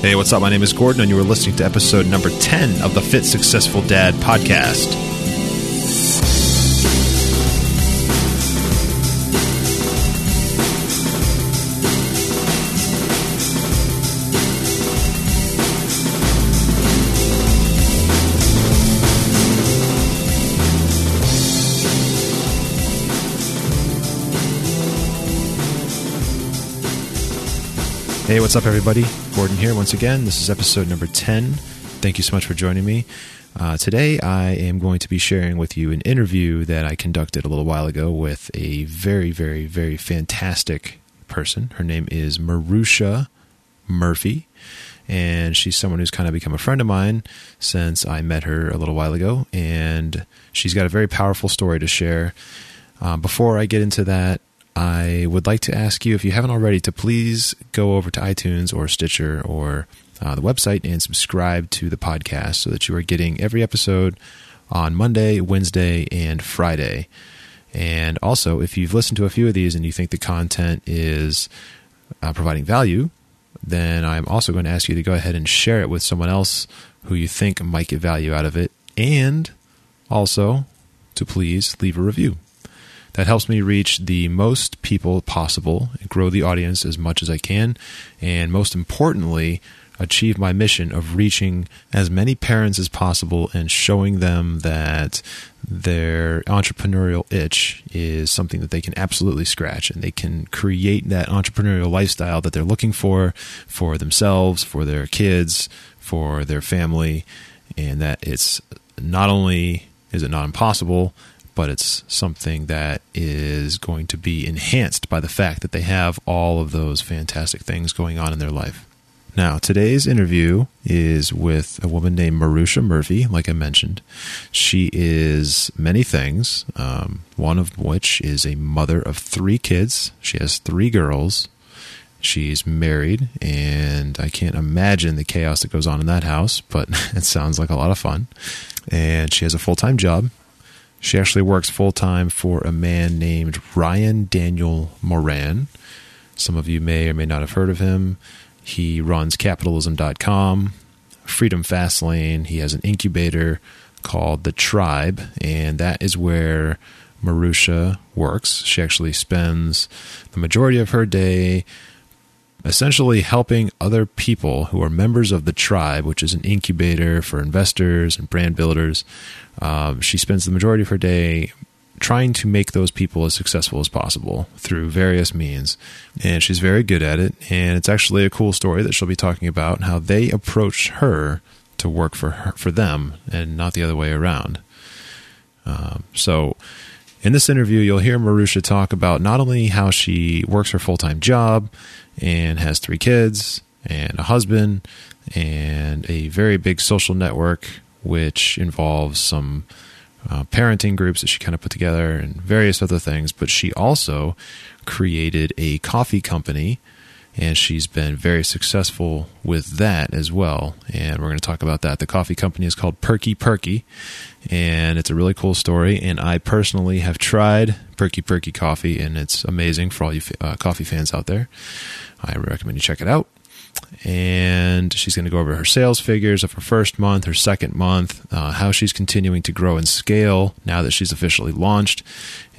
Hey, what's up? My name is Gordon, and you are listening to episode number 10 of the Fit Successful Dad podcast. Hey, what's up, everybody? Gordon here once again. This is episode number 10. Thank you so much for joining me. Uh, today, I am going to be sharing with you an interview that I conducted a little while ago with a very, very, very fantastic person. Her name is Maruxa Murphy, and she's someone who's kind of become a friend of mine since I met her a little while ago. And she's got a very powerful story to share. Uh, before I get into that, I would like to ask you, if you haven't already, to please go over to iTunes or Stitcher or uh, the website and subscribe to the podcast so that you are getting every episode on Monday, Wednesday, and Friday. And also, if you've listened to a few of these and you think the content is uh, providing value, then I'm also going to ask you to go ahead and share it with someone else who you think might get value out of it. And also to please leave a review. That helps me reach the most people possible, grow the audience as much as I can, and most importantly, achieve my mission of reaching as many parents as possible and showing them that their entrepreneurial itch is something that they can absolutely scratch and they can create that entrepreneurial lifestyle that they're looking for for themselves, for their kids, for their family, and that it's not only is it not impossible, but it's something that is going to be enhanced by the fact that they have all of those fantastic things going on in their life. Now, today's interview is with a woman named Maruxa Murphy, like I mentioned. She is many things, um, one of which is a mother of three kids. She has three girls. She's married, and I can't imagine the chaos that goes on in that house, but it sounds like a lot of fun. And she has a full time job. She actually works full time for a man named Ryan Daniel Moran. Some of you may or may not have heard of him. He runs capitalism.com, Freedom Fastlane. He has an incubator called The Tribe, and that is where Maruxa works. She actually spends the majority of her day essentially helping other people who are members of the tribe, which is an incubator for investors and brand builders. Um, she spends the majority of her day trying to make those people as successful as possible through various means. And she's very good at it. And it's actually a cool story that she'll be talking about how they approached her to work for her, for them and not the other way around. Um, so, in this interview, you'll hear Maruxa talk about not only how she works her full time job and has three kids and a husband and a very big social network, which involves some uh, parenting groups that she kind of put together and various other things. But she also created a coffee company and she's been very successful with that as well. And we're going to talk about that. The coffee company is called Perky Perky, and it's a really cool story. And I personally have tried Perky Perky coffee, and it's amazing for all you uh, coffee fans out there. I recommend you check it out. And she's going to go over her sales figures of her first month, her second month, uh, how she's continuing to grow and scale now that she's officially launched.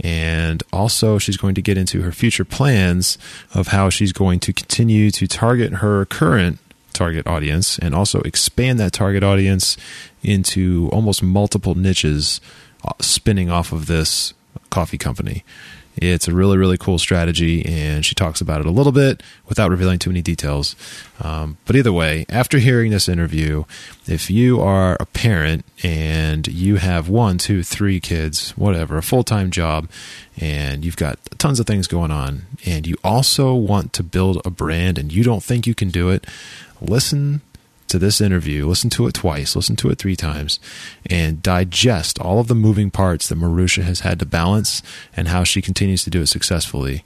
And also, she's going to get into her future plans of how she's going to continue to target her current target audience and also expand that target audience into almost multiple niches uh, spinning off of this coffee company. It's a really, really cool strategy, and she talks about it a little bit without revealing too many details. Um, but either way, after hearing this interview, if you are a parent and you have one, two, three kids, whatever, a full time job, and you've got tons of things going on, and you also want to build a brand and you don't think you can do it, listen to this interview, listen to it twice, listen to it three times, and digest all of the moving parts that Maruxa has had to balance and how she continues to do it successfully.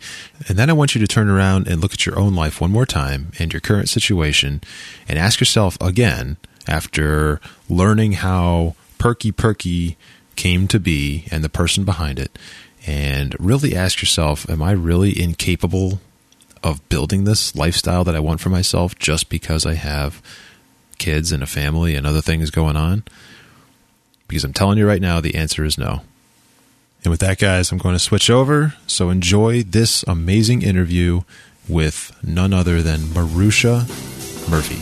And then I want you to turn around and look at your own life one more time and your current situation and ask yourself again, after learning how Perky Perky came to be and the person behind it, and really ask yourself, am I really incapable of building this lifestyle that I want for myself just because I have kids and a family and other things going on? Because I'm telling you right now, the answer is no. And with that, guys, I'm going to switch over. So enjoy this amazing interview with none other than Maruxa Murphy.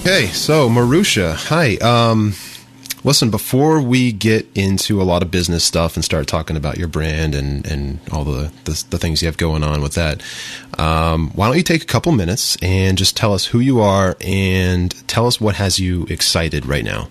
Okay, so Maruxa, hi. Um, listen, before we get into a lot of business stuff and start talking about your brand and, and all the, the, the things you have going on with that, um, why don't you take a couple minutes and just tell us who you are and tell us what has you excited right now?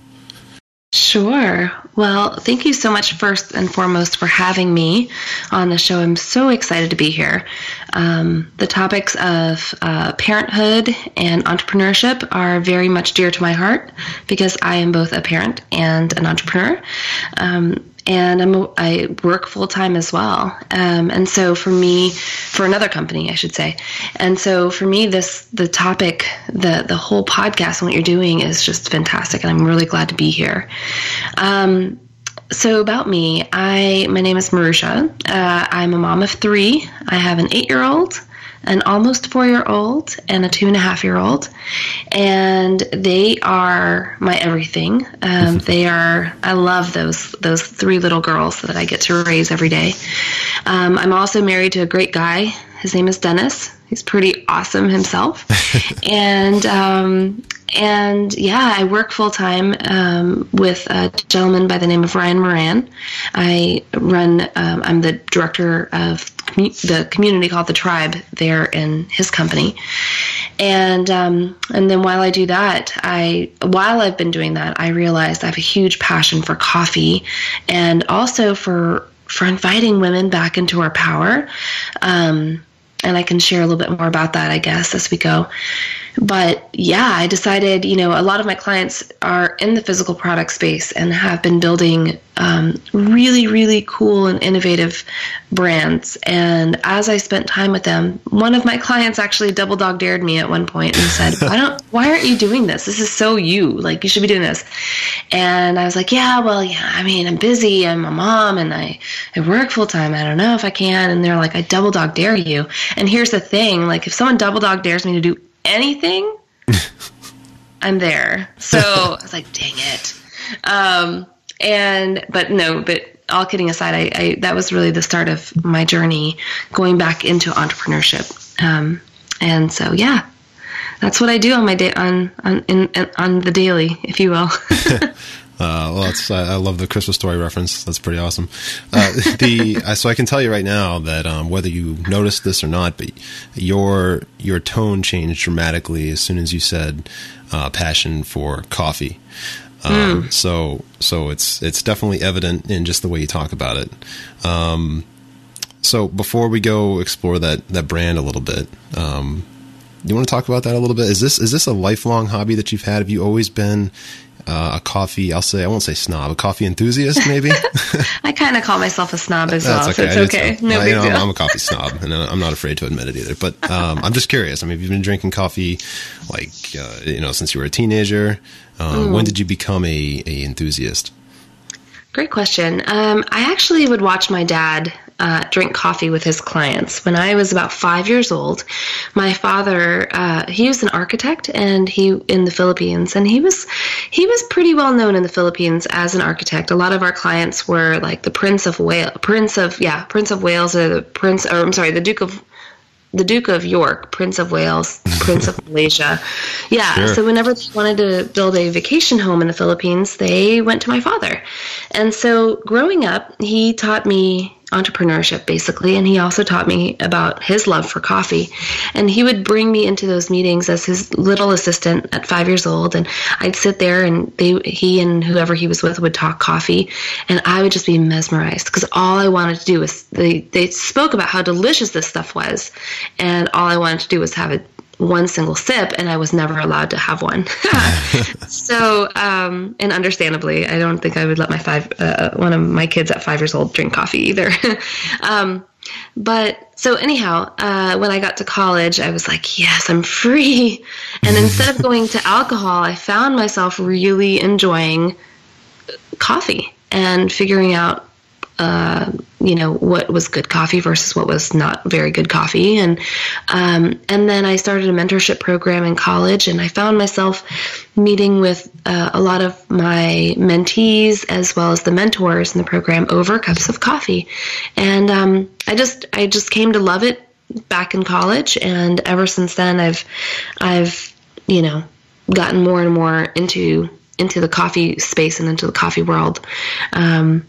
Sure. Well, thank you so much, first and foremost, for having me on the show. I'm so excited to be here. Um, the topics of uh, parenthood and entrepreneurship are very much dear to my heart because I am both a parent and an entrepreneur. Um, and I'm a, i work full time as well. Um, and so for me, for another company, I should say. And so for me, this the topic, the the whole podcast and what you're doing is just fantastic, and I'm really glad to be here. Um, so about me, I my name is Maruxa. Uh, I'm a mom of three. I have an eight year old, an almost four year old and a two and a half year old. And they are my everything. Um, they are, I love those, those three little girls that I get to raise every day. Um, I'm also married to a great guy. His name is Dennis. He's pretty awesome himself. and, um, and yeah, I work full time um, with a gentleman by the name of Ryan Moran. I run, um, I'm the director of the community called the Tribe there in his company. And um, and then while I do that, I while I've been doing that, I realized I have a huge passion for coffee, and also for for inviting women back into our power. Um, and I can share a little bit more about that, I guess, as we go but yeah, I decided, you know, a lot of my clients are in the physical product space and have been building um, really, really cool and innovative brands. And as I spent time with them, one of my clients actually double dog dared me at one point and said, "Why don't? Why aren't you doing this? This is so you. Like you should be doing this." And I was like, "Yeah, well, yeah. I mean, I'm busy. I'm a mom, and I I work full time. I don't know if I can." And they're like, "I double dog dare you." And here's the thing: like, if someone double dog dares me to do anything, I'm there. So I was like, dang it. Um, and, but no, but all kidding aside, I, I, that was really the start of my journey going back into entrepreneurship. Um, and so, yeah, that's what I do on my day on, on, in, on the daily, if you will. Uh, well, I love the Christmas story reference. That's pretty awesome. Uh, the so I can tell you right now that um, whether you noticed this or not, but your your tone changed dramatically as soon as you said uh, passion for coffee. Um, mm. So so it's it's definitely evident in just the way you talk about it. Um, so before we go explore that that brand a little bit, um, you want to talk about that a little bit? Is this is this a lifelong hobby that you've had? Have you always been uh, a coffee, I'll say, I won't say snob, a coffee enthusiast, maybe. I kind of call myself a snob as well, okay. so it's okay. No big deal. I'm, I'm, a coffee snob, and I'm not afraid to admit it either. But um, I'm just curious. I mean, you've been drinking coffee, like uh, you know, since you were a teenager. Um, mm. When did you become a, a enthusiast? Great question. Um, I actually would watch my dad uh, drink coffee with his clients. When I was about five years old, my father uh, he was an architect and he in the Philippines, and he was he was pretty well known in the Philippines as an architect. A lot of our clients were like the Prince of Wales, Prince of yeah, Prince of Wales, or the Prince, or I'm sorry, the Duke of the Duke of York, Prince of Wales, Prince of Malaysia. Yeah. Sure. So whenever they wanted to build a vacation home in the Philippines, they went to my father. And so growing up, he taught me entrepreneurship basically. And he also taught me about his love for coffee. And he would bring me into those meetings as his little assistant at 5 years old. And I'd sit there and they he and whoever he was with would talk coffee. And I would just be mesmerized cuz all I wanted to do was they they spoke about how delicious this stuff was. And all I wanted to do was have it one single sip and I was never allowed to have one. so, um, and understandably, I don't think I would let my five, uh, one of my kids at five years old drink coffee either. um, but so anyhow, uh, when I got to college, I was like, yes, I'm free. And instead of going to alcohol, I found myself really enjoying coffee and figuring out uh, you know what was good coffee versus what was not very good coffee. And um, and then I started a mentorship program in college and I found myself meeting with uh, a lot of my mentees as well as the mentors in the program over cups of coffee. And um, I just I just came to love it back in college and ever since then I've I've you know gotten more and more into into the coffee space and into the coffee world. Um,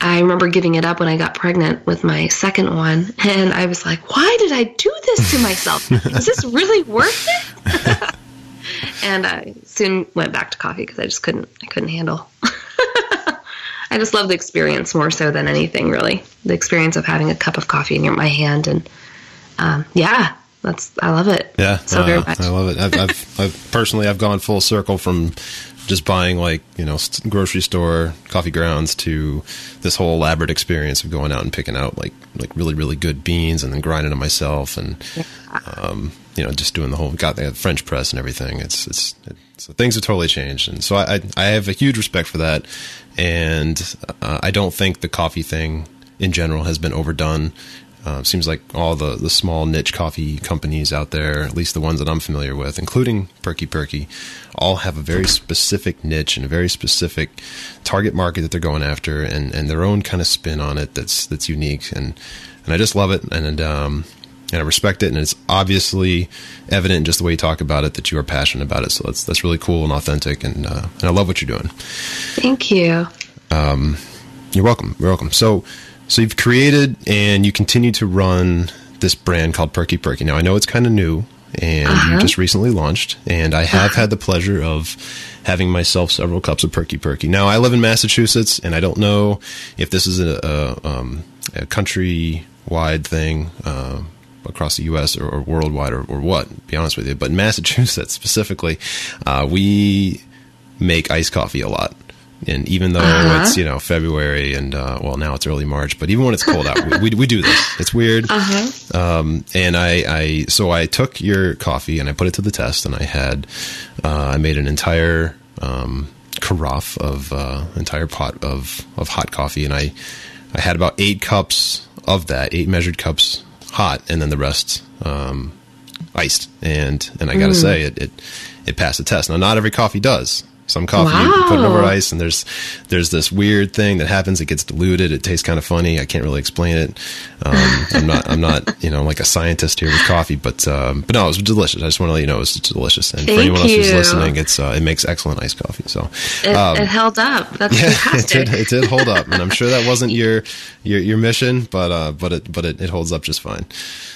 I remember giving it up when I got pregnant with my second one, and I was like, "Why did I do this to myself? Is this really worth it?" and I soon went back to coffee because I just couldn't. I couldn't handle. I just love the experience more so than anything, really. The experience of having a cup of coffee in your, my hand, and um, yeah, that's I love it. Yeah, so uh, very much. I love it. I've, I've, I've personally I've gone full circle from just buying like you know grocery store coffee grounds to this whole elaborate experience of going out and picking out like like really really good beans and then grinding them myself and um, you know just doing the whole got the French press and everything. It's it's, it's so things have totally changed, and so I I have a huge respect for that, and uh, I don't think the coffee thing in general has been overdone. Uh, seems like all the, the small niche coffee companies out there, at least the ones that I'm familiar with, including Perky Perky, all have a very specific niche and a very specific target market that they're going after, and, and their own kind of spin on it that's that's unique, and and I just love it, and um, and I respect it, and it's obviously evident in just the way you talk about it that you are passionate about it. So that's that's really cool and authentic, and uh, and I love what you're doing. Thank you. Um, you're welcome. You're welcome. So so you've created and you continue to run this brand called Perky Perky. Now I know it's kind of new and uh-huh. you just recently launched, and I have uh-huh. had the pleasure of having myself several cups of Perky Perky. Now I live in Massachusetts, and I don't know if this is a, a, um, a country wide thing. Uh, across the U.S. or, or worldwide or, or, what, to be honest with you. But in Massachusetts specifically, uh, we make iced coffee a lot. And even though uh-huh. it's you know February and uh, well now it's early March, but even when it's cold out, we, we, we, do this. It's weird. Uh-huh. Um, and I, I so I took your coffee and I put it to the test, and I had uh, I made an entire um, carafe of uh, entire pot of of hot coffee, and I I had about eight cups of that, eight measured cups hot, and then the rest um, iced. And and I got to mm. say it, it it passed the test. Now not every coffee does. Some coffee wow. you put it over ice, and there's there's this weird thing that happens. It gets diluted. It tastes kind of funny. I can't really explain it. Um, I'm not I'm not you know like a scientist here with coffee, but um, but no, it was delicious. I just want to let you know it was delicious. And Thank for anyone else who's listening, it's uh, it makes excellent iced coffee. So it, um, it held up. That's yeah, fantastic. It did, it did hold up, and I'm sure that wasn't your your, your mission, but uh, but it but it, it holds up just fine.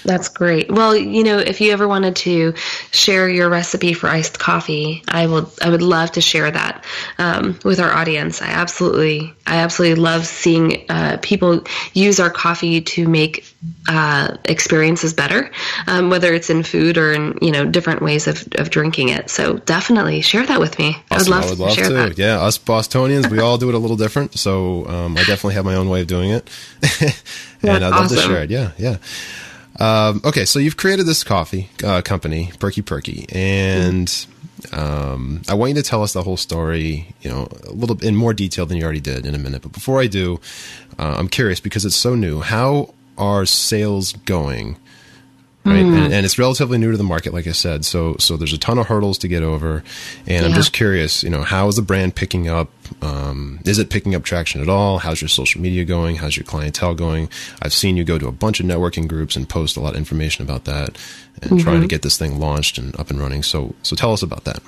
That's great. Well, you know, if you ever wanted to share your recipe for iced coffee, I will. I would love to share that um, with our audience. I absolutely, I absolutely love seeing uh, people use our coffee to make uh, experiences better, um, whether it's in food or in you know different ways of, of drinking it. So definitely share that with me. Awesome. I would love, I would love to, share that. Yeah, us Bostonians, we all do it a little different. So um, I definitely have my own way of doing it, and I'd love awesome. to share it. Yeah, yeah. Um, okay, so you've created this coffee uh, company, Perky Perky, and um, I want you to tell us the whole story, you know, a little in more detail than you already did in a minute. But before I do, uh, I'm curious because it's so new. How are sales going right? Mm. And, and, it's relatively new to the market, like I said. So so there's a ton of hurdles to get over, and yeah. I'm just curious, you know, how is the brand picking up? Um, is it picking up traction at all? How's your social media going? How's your clientele going? I've seen you go to a bunch of networking groups and post a lot of information about that, and mm-hmm. trying to get this thing launched and up and running. So so tell us about that.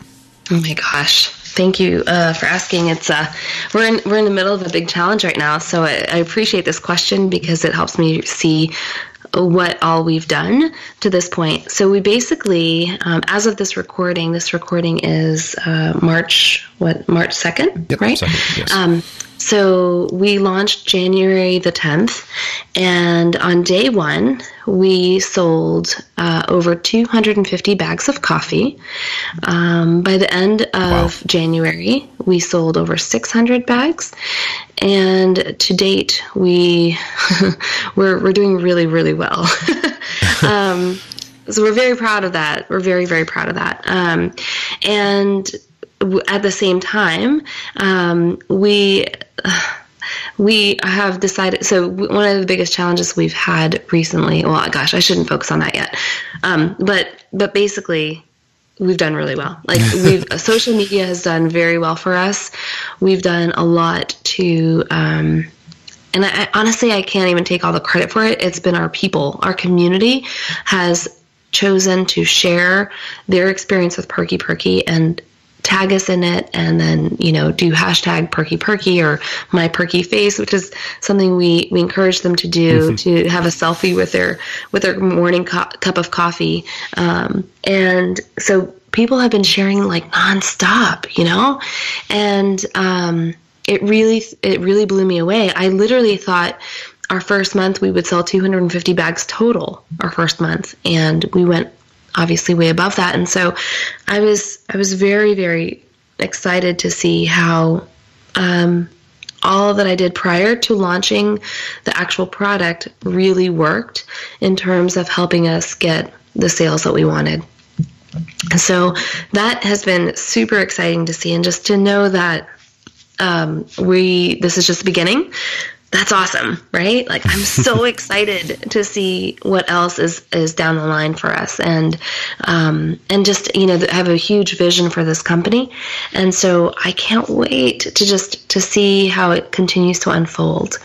Oh my gosh. Thank you uh, for asking. It's uh, we're in we're in the middle of a big challenge right now, so I, I appreciate this question because it helps me see what all we've done to this point. So we basically, um, as of this recording, this recording is uh, March what March second, yep, right? Second, yes. Um, so we launched January the 10th, and on day one, we sold uh, over 250 bags of coffee. Um, by the end of wow. January, we sold over 600 bags. and to date, we we're we're doing really really well. um, so we're very proud of that. We're very very proud of that. Um, and at the same time, um, we. we have decided so one of the biggest challenges we've had recently well gosh i shouldn't focus on that yet um, but but basically we've done really well. Like we've social media has done very well for us. We've done a lot to um, and I, honestly I can't even take all the credit for it. It's been our people. Our community has chosen to share their experience with Perky Perky and tag us in it and then you know do hashtag perky perky or my perky face which is something we we encourage them to do mm-hmm. to have a selfie with their with their morning co- cup of coffee. Um, and so people have been sharing like nonstop you know? And um, it really it really blew me away. I literally thought our first month we would sell 250 bags total our first month. And we went obviously way above that. And so I was I was very very excited to see how um, all that I did prior to launching the actual product really worked in terms of helping us get the sales that we wanted. So that has been super exciting to see, and just to know that um, we this is just the beginning that's awesome, right? Like I'm so excited to see what else is is down the line for us, and um, and just you know have a huge vision for this company, and so I can't wait to just to see how it continues to unfold.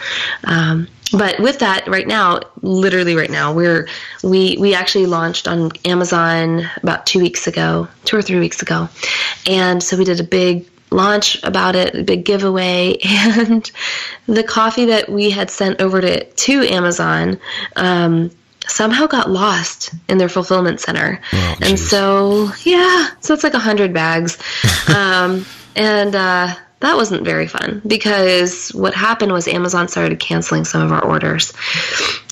Um, but with that right now literally right now we're we we actually launched on amazon about two weeks ago two or three weeks ago and so we did a big launch about it, a big giveaway, and the coffee that we had sent over to to Amazon um, somehow got lost in their fulfillment center, oh, and so yeah, so it's like a hundred bags, um, and. Uh, that wasn't very fun because what happened was Amazon started canceling some of our orders.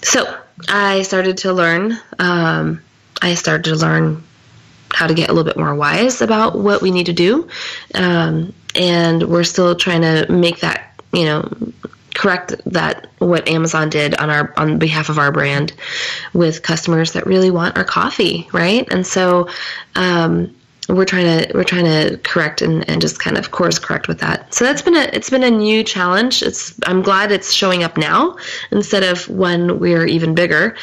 So I started to learn. Um, I started to learn how to get a little bit more wise about what we need to do. Um, and we're still trying to make that, you know, correct that what Amazon did on our on behalf of our brand with customers that really want our coffee, right? And so um, we're trying to we're trying to correct and, and just kind of course correct with that. So that's been a it's been a new challenge. It's I'm glad it's showing up now instead of when we're even bigger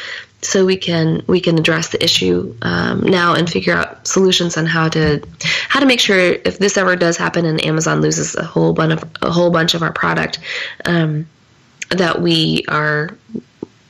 so we can we can address the issue um, now and figure out solutions on how to how to make sure if this ever does happen and Amazon loses a whole bunch of a whole bunch of our product um, that we are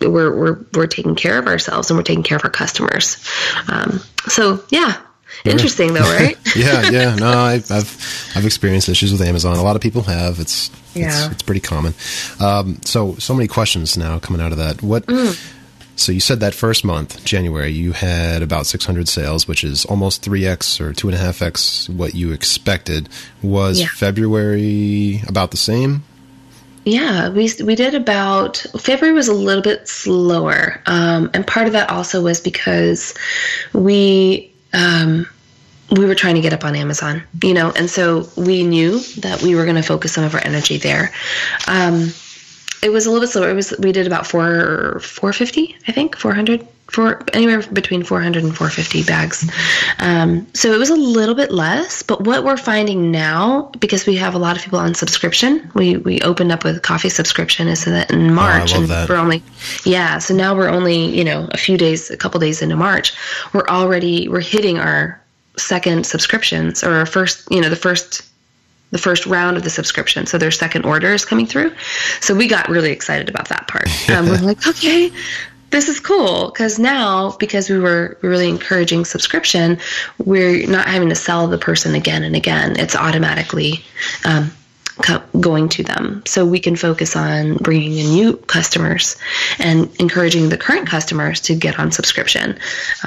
we're, we're we're taking care of ourselves and we're taking care of our customers. Um, so yeah, interesting though, right? yeah, yeah. No, I, have I've experienced issues with Amazon. A lot of people have. It's yeah. it's, it's pretty common. Um, so so many questions now coming out of that. What mm. So you said that first month, January, you had about 600 sales, which is almost 3x or 2.5x what you expected. Was yeah. February about the same? Yeah, we we did about February was a little bit slower, um, and part of that also was because we um, we were trying to get up on Amazon, you know, and so we knew that we were going to focus some of our energy there. Um, it was a little bit slower. It was we did about four four fifty, I think, four hundred, four anywhere between four hundred and four fifty bags. Um, so it was a little bit less. But what we're finding now, because we have a lot of people on subscription, we we opened up with coffee subscription, is that in March, oh, and that. we're only yeah. So now we're only you know a few days, a couple days into March, we're already we're hitting our second subscriptions or our first you know the first the first round of the subscription. So their second order is coming through. So we got really excited about that part. Um, we're like, okay, this is cool because now because we were really encouraging subscription, we're not having to sell the person again and again. It's automatically um, going to them. So we can focus on bringing in new customers and encouraging the current customers to get on subscription.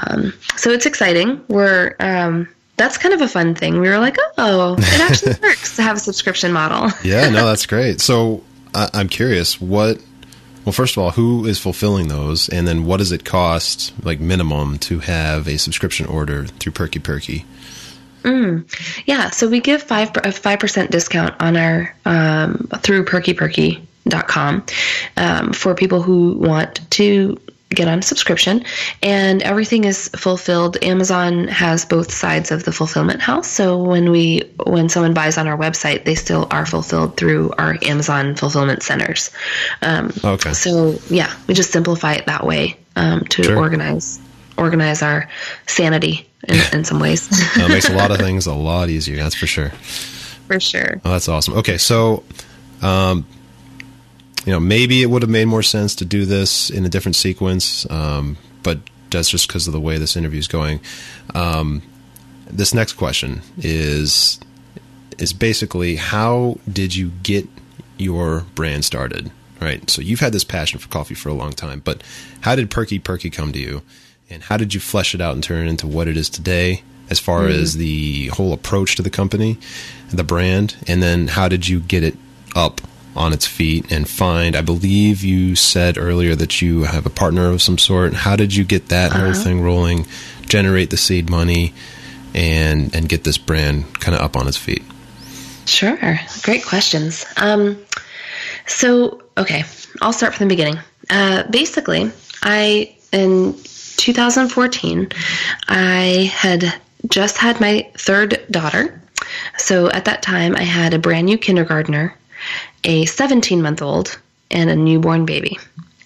Um, so it's exciting. We're um, that's kind of a fun thing. We were like, oh, it actually works to have a subscription model. yeah, no, that's great. So uh, I'm curious, what? Well, first of all, who is fulfilling those, and then what does it cost, like minimum, to have a subscription order through Perky Perky? Mm. Yeah, so we give five a five percent discount on our um, through perkyperky.com um, for people who want to get on subscription and everything is fulfilled amazon has both sides of the fulfillment house so when we when someone buys on our website they still are fulfilled through our amazon fulfillment centers um, Okay. so yeah we just simplify it that way um, to Sure. organize organize our sanity in, in some ways That makes a lot of things a lot easier. That's for sure. for sure Oh, that's awesome. Okay, so, um, you know, maybe it would have made more sense to do this in a different sequence, um, but that's just because of the way this interview is going. Um, this next question is is basically how did you get your brand started? Right. So you've had this passion for coffee for a long time, but how did Perky Perky come to you, and how did you flesh it out and turn it into what it is today? As far as the whole approach to the company, the brand, and then how did you get it up on its feet and find? I believe you said earlier that you have a partner of some sort. How did you get that whole thing rolling, generate the seed money, and and get this brand kind of up on its feet? Sure. Great questions. Um, so, okay, I'll start from the beginning. Uh, basically, I, in 2014, I had just had my third daughter. So at that time, I had a brand new kindergartner, a 17 month old, and a newborn baby.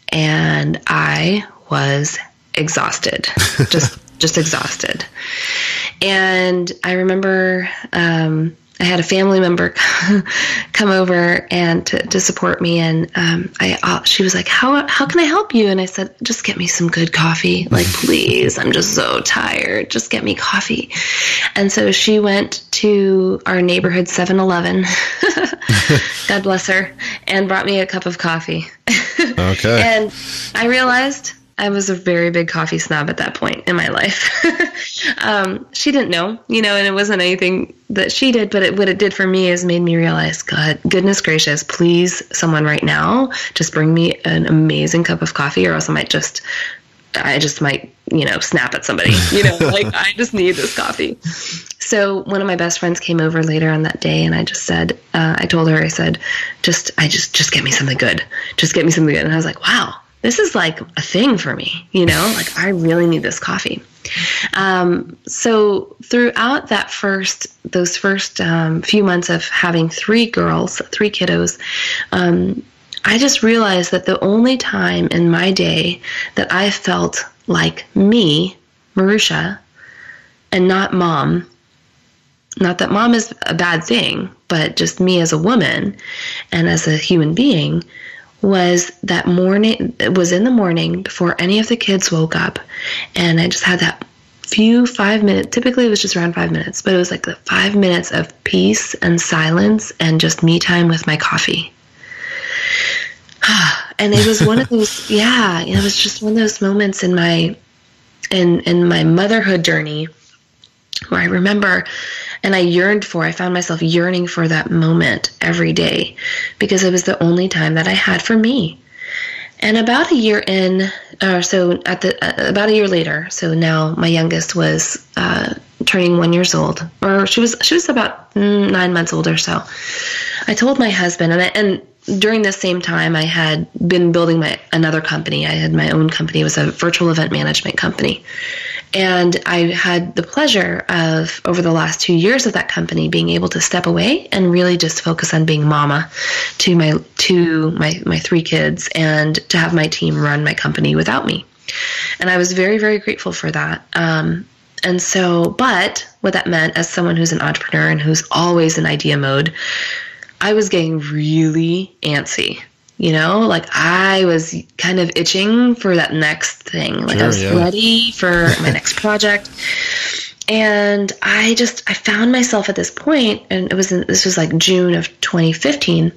And I was exhausted, just, just exhausted. And I remember um, I had a family member come over and to, to support me, and um, I uh, she was like, "How how can I help you?" And I said, "Just get me some good coffee, like please. I'm just so tired. Just get me coffee." And so she went to our neighborhood 7-Eleven. God bless her, and brought me a cup of coffee. Okay. And I realized I was a very big coffee snob at that point in my life. um, she didn't know, you know, and it wasn't anything that she did, but it, what it did for me is made me realize, God, goodness gracious, please, someone right now, just bring me an amazing cup of coffee, or else I might just, I just might, you know, snap at somebody, you know, like I just need this coffee. So one of my best friends came over later on that day, and I just said, uh, I told her, I said, just, I just, just get me something good, just get me something good, and I was like, wow, this is like a thing for me, you know, like I really need this coffee. Um, so throughout that first, those first um, few months of having three girls, three kiddos, um, I just realized that the only time in my day that I felt like me, Maruxa, and not mom, not that mom is a bad thing, but just me as a woman and as a human being was that morning it was in the morning before any of the kids woke up. And I just had that few five minutes typically it was just around five minutes but it was like the five minutes of peace and silence and just me time with my coffee. And it was one of those yeah it was just one of those moments in my in in my motherhood journey where I remember and I yearned for, I found myself yearning for that moment every day because it was the only time that I had for me. And about a year in, or so at the uh, about a year later, so now my youngest was uh, turning one years old, or she was she was about mm, nine months old or so. I told my husband, and I, and during this same time, I had been building my another company. I had my own company. It was a virtual event management company. And I had the pleasure of, over the last two years of that company, being able to step away and really just focus on being mama to my to my, my three kids and to have my team run my company without me. And I was very, very grateful for that. Um, and so, but what that meant as someone who's an entrepreneur and who's always in idea mode, I was getting really antsy. You know, like I was kind of itching for that next thing. Like Sure, I was yeah. ready for my next project. And I just I found myself at this point, and it was in, this was like June of 2015.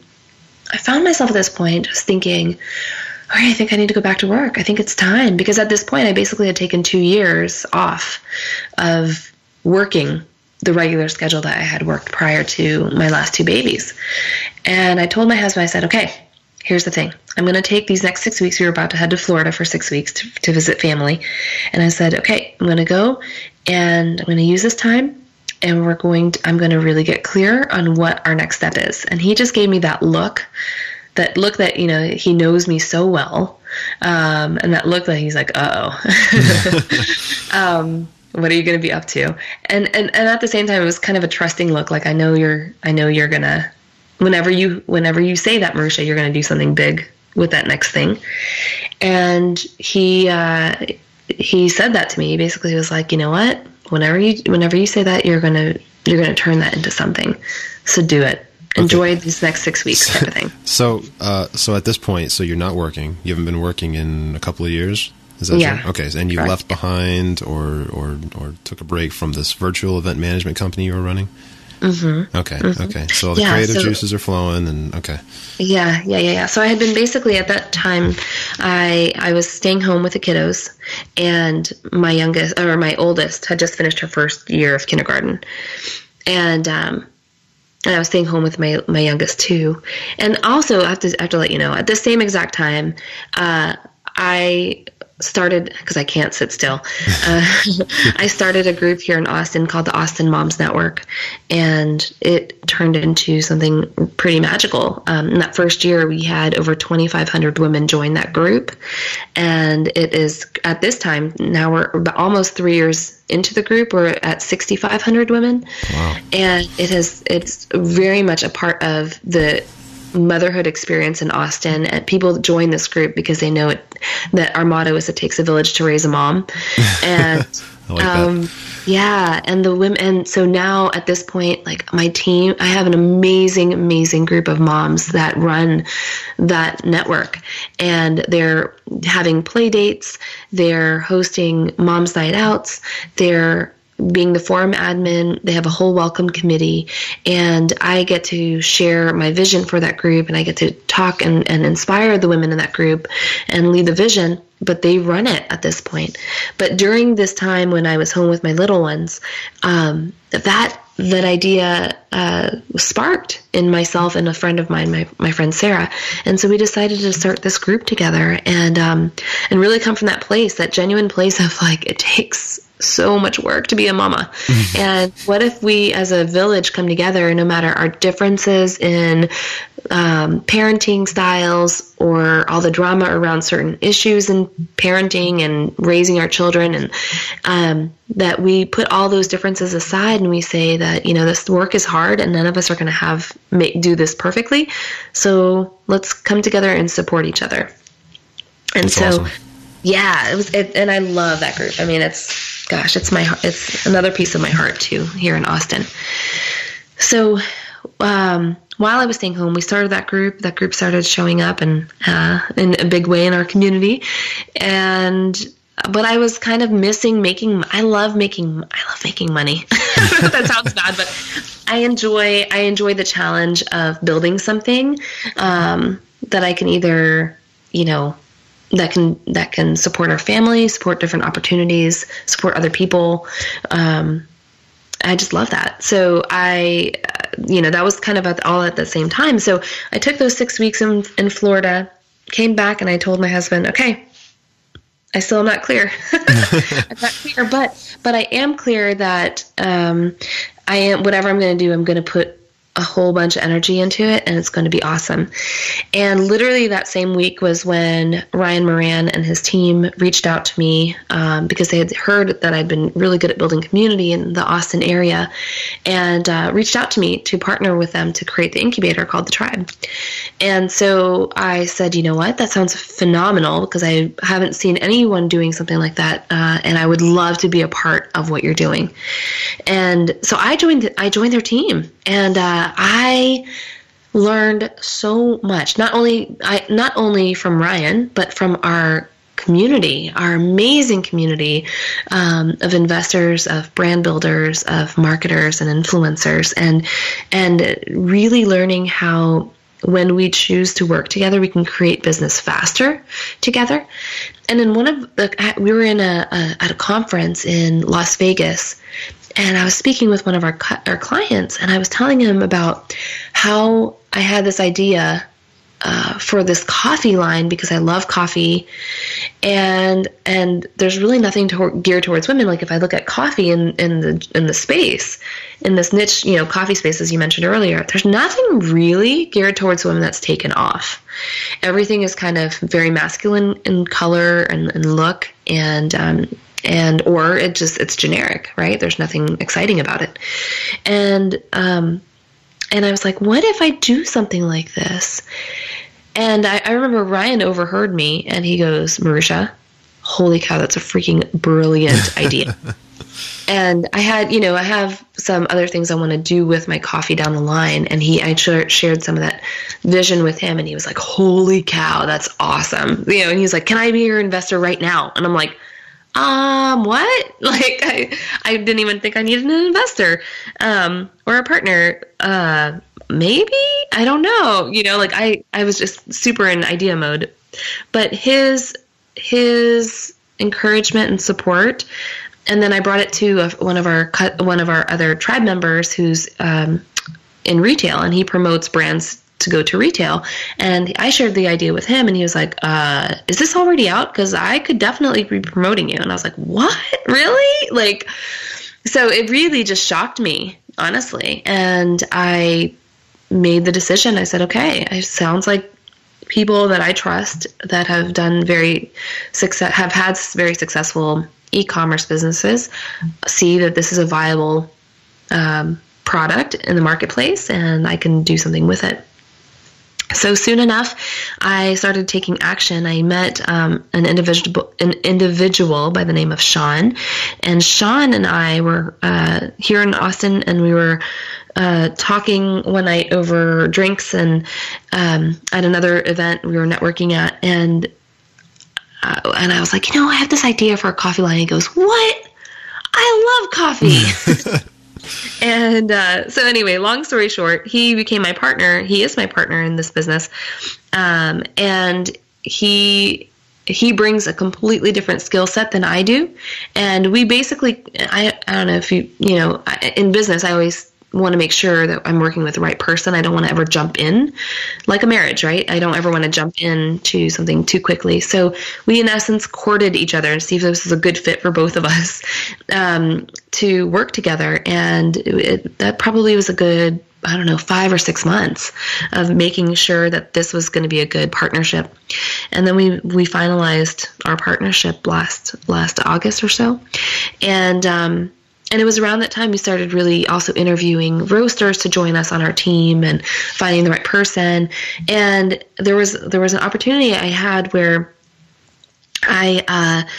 I found myself at this point just thinking, all right, I think I need to go back to work. I think it's time because at this point I basically had taken two years off of working the regular schedule that I had worked prior to my last two babies. And I told my husband, I said, okay, here's the thing. I'm going to take these next six weeks. We were about to head to Florida for six weeks to, to visit family. And I said, okay, I'm going to go and I'm going to use this time and we're going to, I'm going to really get clear on what our next step is. And he just gave me that look, that look that, you know, he knows me so well. Um, and that look that he's like, Uh oh, um, what are you going to be up to? And, and, and at the same time, it was kind of a trusting look. Like, I know you're, I know you're going to, whenever you, whenever you say that, Maruxa, you're going to do something big with that next thing. And he, uh, he said that to me. He basically was like, you know what? Whenever you whenever you say that, you're gonna you're gonna turn that into something. So do it. Enjoy okay. these next six weeks, type of thing. So, uh, so at this point, so you're not working. You haven't been working in a couple of years. Is that yeah. True? Okay, and you left behind, or or or took a break from this virtual event management company you were running. Mm-hmm. Okay. Mm-hmm. Okay. So the yeah, creative so, juices are flowing, and okay. Yeah, yeah, yeah, yeah. So I had been basically at that time, I I was staying home with the kiddos, and my youngest or my oldest had just finished her first year of kindergarten, and um, and I was staying home with my my youngest too. And also, I have to I have to let you know, at the same exact time, uh, I started because I can't sit still. Uh, I started a group here in Austin called the Austin Moms Network, and it turned into something pretty magical. Um, in that first year, we had over 2,500 women join that group, and it is at this time now we're almost three years into the group. We're at 6,500 women, wow. and it has it's very much a part of the motherhood experience in Austin, and people join this group because they know it, that our motto is "It takes a village to raise a mom," and like um, yeah, and the women. And so now at this point, like my team, I have an amazing, amazing group of moms that run that network, and they're having play dates, they're hosting moms night outs, they're being the forum admin, they have a whole welcome committee, and I get to share my vision for that group and I get to talk and, and inspire the women in that group and lead the vision, but they run it at this point. But during this time when I was home with my little ones, um, that that idea uh, sparked in myself and a friend of mine, my, my friend Sarah. And so we decided to start this group together and um, and really come from that place, that genuine place of like it takes so much work to be a mama. Mm-hmm. And what if we as a village come together, no matter our differences in um, parenting styles or all the drama around certain issues in parenting and raising our children, and um, that we put all those differences aside and we say that, you know, this work is hard and none of us are going to have make, do this perfectly. So let's come together and support each other. And That's so, awesome. Yeah, it was, it, and I love that group. I mean, it's, gosh, it's my it's another piece of my heart too here in Austin. So um, while I was staying home, we started that group. That group started showing up and uh, in a big way in our community, and but I was kind of missing making. I love making. I love making money. that sounds bad, but I enjoy. I enjoy the challenge of building something um, that I can either, you know, that can that can support our family, support different opportunities, support other people. Um, I just love that. So I, uh, you know, that was kind of all at the same time. So I took those six weeks in in Florida, came back, and I told my husband, okay. I still am not clear. I'm not clear, but but I am clear that um, I am whatever I'm going to do. I'm going to put a whole bunch of energy into it and it's going to be awesome. And literally that same week was when Ryan Moran and his team reached out to me um, because they had heard that I'd been really good at building community in the Austin area and uh, reached out to me to partner with them to create the incubator called The Tribe. And so I said, you know what, that sounds phenomenal because I haven't seen anyone doing something like that uh, and I would love to be a part of what you're doing. And so I joined, I joined their team and uh, I learned so much. Not only I not only from Ryan, but from our community, our amazing community um, of investors, of brand builders, of marketers and influencers, and and really learning how when we choose to work together, we can create business faster together. And in one of the, we were in a, a at a conference in Las Vegas, and I was speaking with one of our our clients, and I was telling him about how I had this idea uh, for this coffee line because I love coffee, and and there's really nothing to, geared towards women. Like if I look at coffee in in the in the space, in this niche, you know, coffee space as you mentioned earlier, there's nothing really geared towards women that's taken off. Everything is kind of very masculine in color and, and look, and um, and or it just it's generic, right? There's nothing exciting about it, and um, and I was like, what if I do something like this? And I, I remember Ryan overheard me and he goes, Maruxa, holy cow, that's a freaking brilliant idea. and I had, you know, I have some other things I want to do with my coffee down the line. And he, I shared some of that vision with him, and he was like, "Holy cow, that's awesome!" You know, and he's like, "Can I be your investor right now?" And I'm like, um, what? Like, I, I didn't even think I needed an investor, um, or a partner. Uh, maybe I don't know. You know, like I, I was just super in idea mode, but his, his encouragement and support, and then I brought it to a, one of our one of our other tribe members who's um, in retail, and he promotes brands to go to retail. And I shared the idea with him, and he was like, uh, "Is this already out? Because I could definitely be promoting you." And I was like, "What? Really?" Like, so it really just shocked me, honestly. And I made the decision. I said, "Okay, it sounds like." people that I trust that have done very success have had very successful e-commerce businesses see that this is a viable um, product in the marketplace and I can do something with it. So soon enough, I started taking action. I met um, an individual, an individual by the name of Sean, and Sean and I were uh, here in Austin, and we were uh, talking one night over drinks, and um, at another event we were networking at, and uh, and I was like, you know, I have this idea for a coffee line. He goes, what? I love coffee. and uh, so anyway, long story short, he became my partner. He is my partner in this business, um, and he he brings a completely different skill set than I do, and we basically I I don't know if you you know in business I always want to make sure that I'm working with the right person. I don't want to ever jump in, like a marriage, right? I don't ever want to jump into something too quickly. So we, in essence, courted each other and see if this is a good fit for both of us um, to work together. And it, that probably was a good I don't know, five or six months of making sure that this was going to be a good partnership. And then we, we finalized our partnership last, last August or so. And, um, and it was around that time we started really also interviewing roasters to join us on our team and finding the right person. And there was there was an opportunity i had where i uh,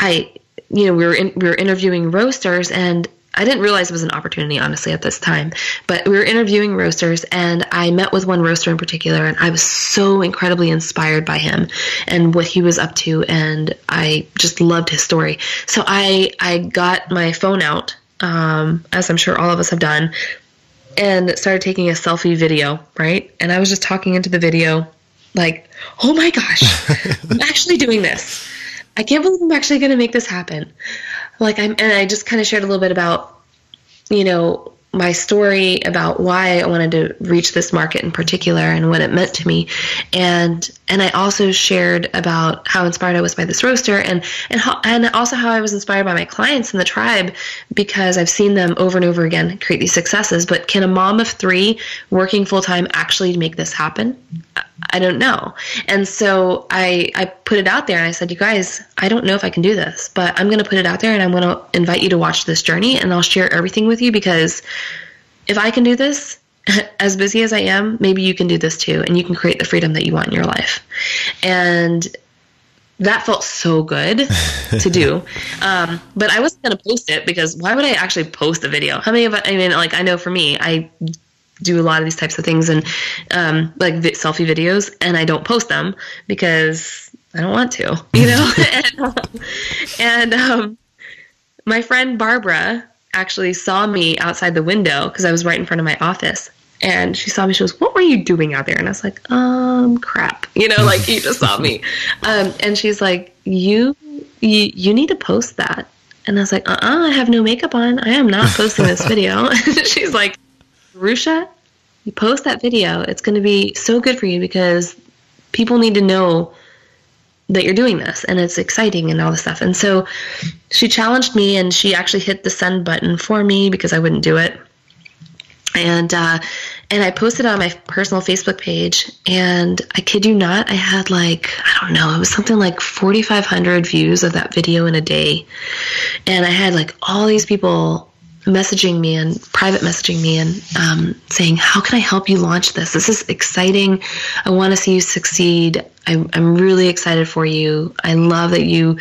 i you know we were in, we were interviewing roasters and I didn't realize it was an opportunity, honestly, at this time. But we were interviewing roasters, and I met with one roaster in particular, and I was so incredibly inspired by him and what he was up to, and I just loved his story. So I I got my phone out, um, as I'm sure all of us have done, and started taking a selfie video, right? And I was just talking into the video, like, oh my gosh, I'm actually doing this. I can't believe I'm actually going to make this happen like I'm, and I just kind of shared a little bit about, you know, my story about why I wanted to reach this market in particular and what it meant to me. And and I also shared about how inspired I was by this roaster and and how, and also how I was inspired by my clients in the tribe because I've seen them over and over again create these successes. But can a mom of three working full time actually make this happen? I don't know. And so I I put it out there and I said, you guys, I don't know if I can do this, but I'm going to put it out there and I'm going to invite you to watch this journey and I'll share everything with you because if I can do this, as busy as I am, maybe you can do this too, and you can create the freedom that you want in your life. And that felt so good to do. Um, but I wasn't going to post it because why would I actually post a video? How many of I mean, like, I know for me, I do a lot of these types of things and um, like selfie videos, and I don't post them because I don't want to, you know? and, um, and um, my friend Barbara, actually saw me outside the window because I was right in front of my office. And she saw me. She goes, "What were you doing out there?" And I was like, "Um, crap. You know, like you just saw me." Um, and she's like, "You, you, you need to post that." And I was like, "Uh, uh I have no makeup on. I am not posting this video." she's like, "Rusha, you post that video. It's going to be so good for you because people need to know that you're doing this and it's exciting and all this stuff. And so she challenged me and she actually hit the send button for me because I wouldn't do it. And uh, and I posted on my personal Facebook page, and I kid you not, I had like I don't know, it was something like 4,500 views of that video in a day, and I had like all these people messaging me and private messaging me and um, saying, How can I help you launch this? This is exciting. I want to see you succeed. I'm, I'm really excited for you. I love that you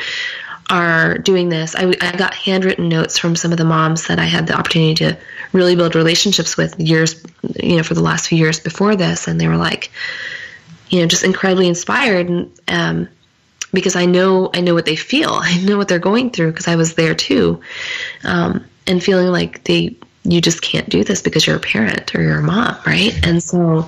are doing this. I, I got handwritten notes from some of the moms that I had the opportunity to really build relationships with years, you know, for the last few years before this. And they were like, you know, just incredibly inspired. And, um, because I know, I know what they feel. I know what they're going through because I was there too. Um, and feeling like they you just can't do this because you're a parent or you're a mom, right? And so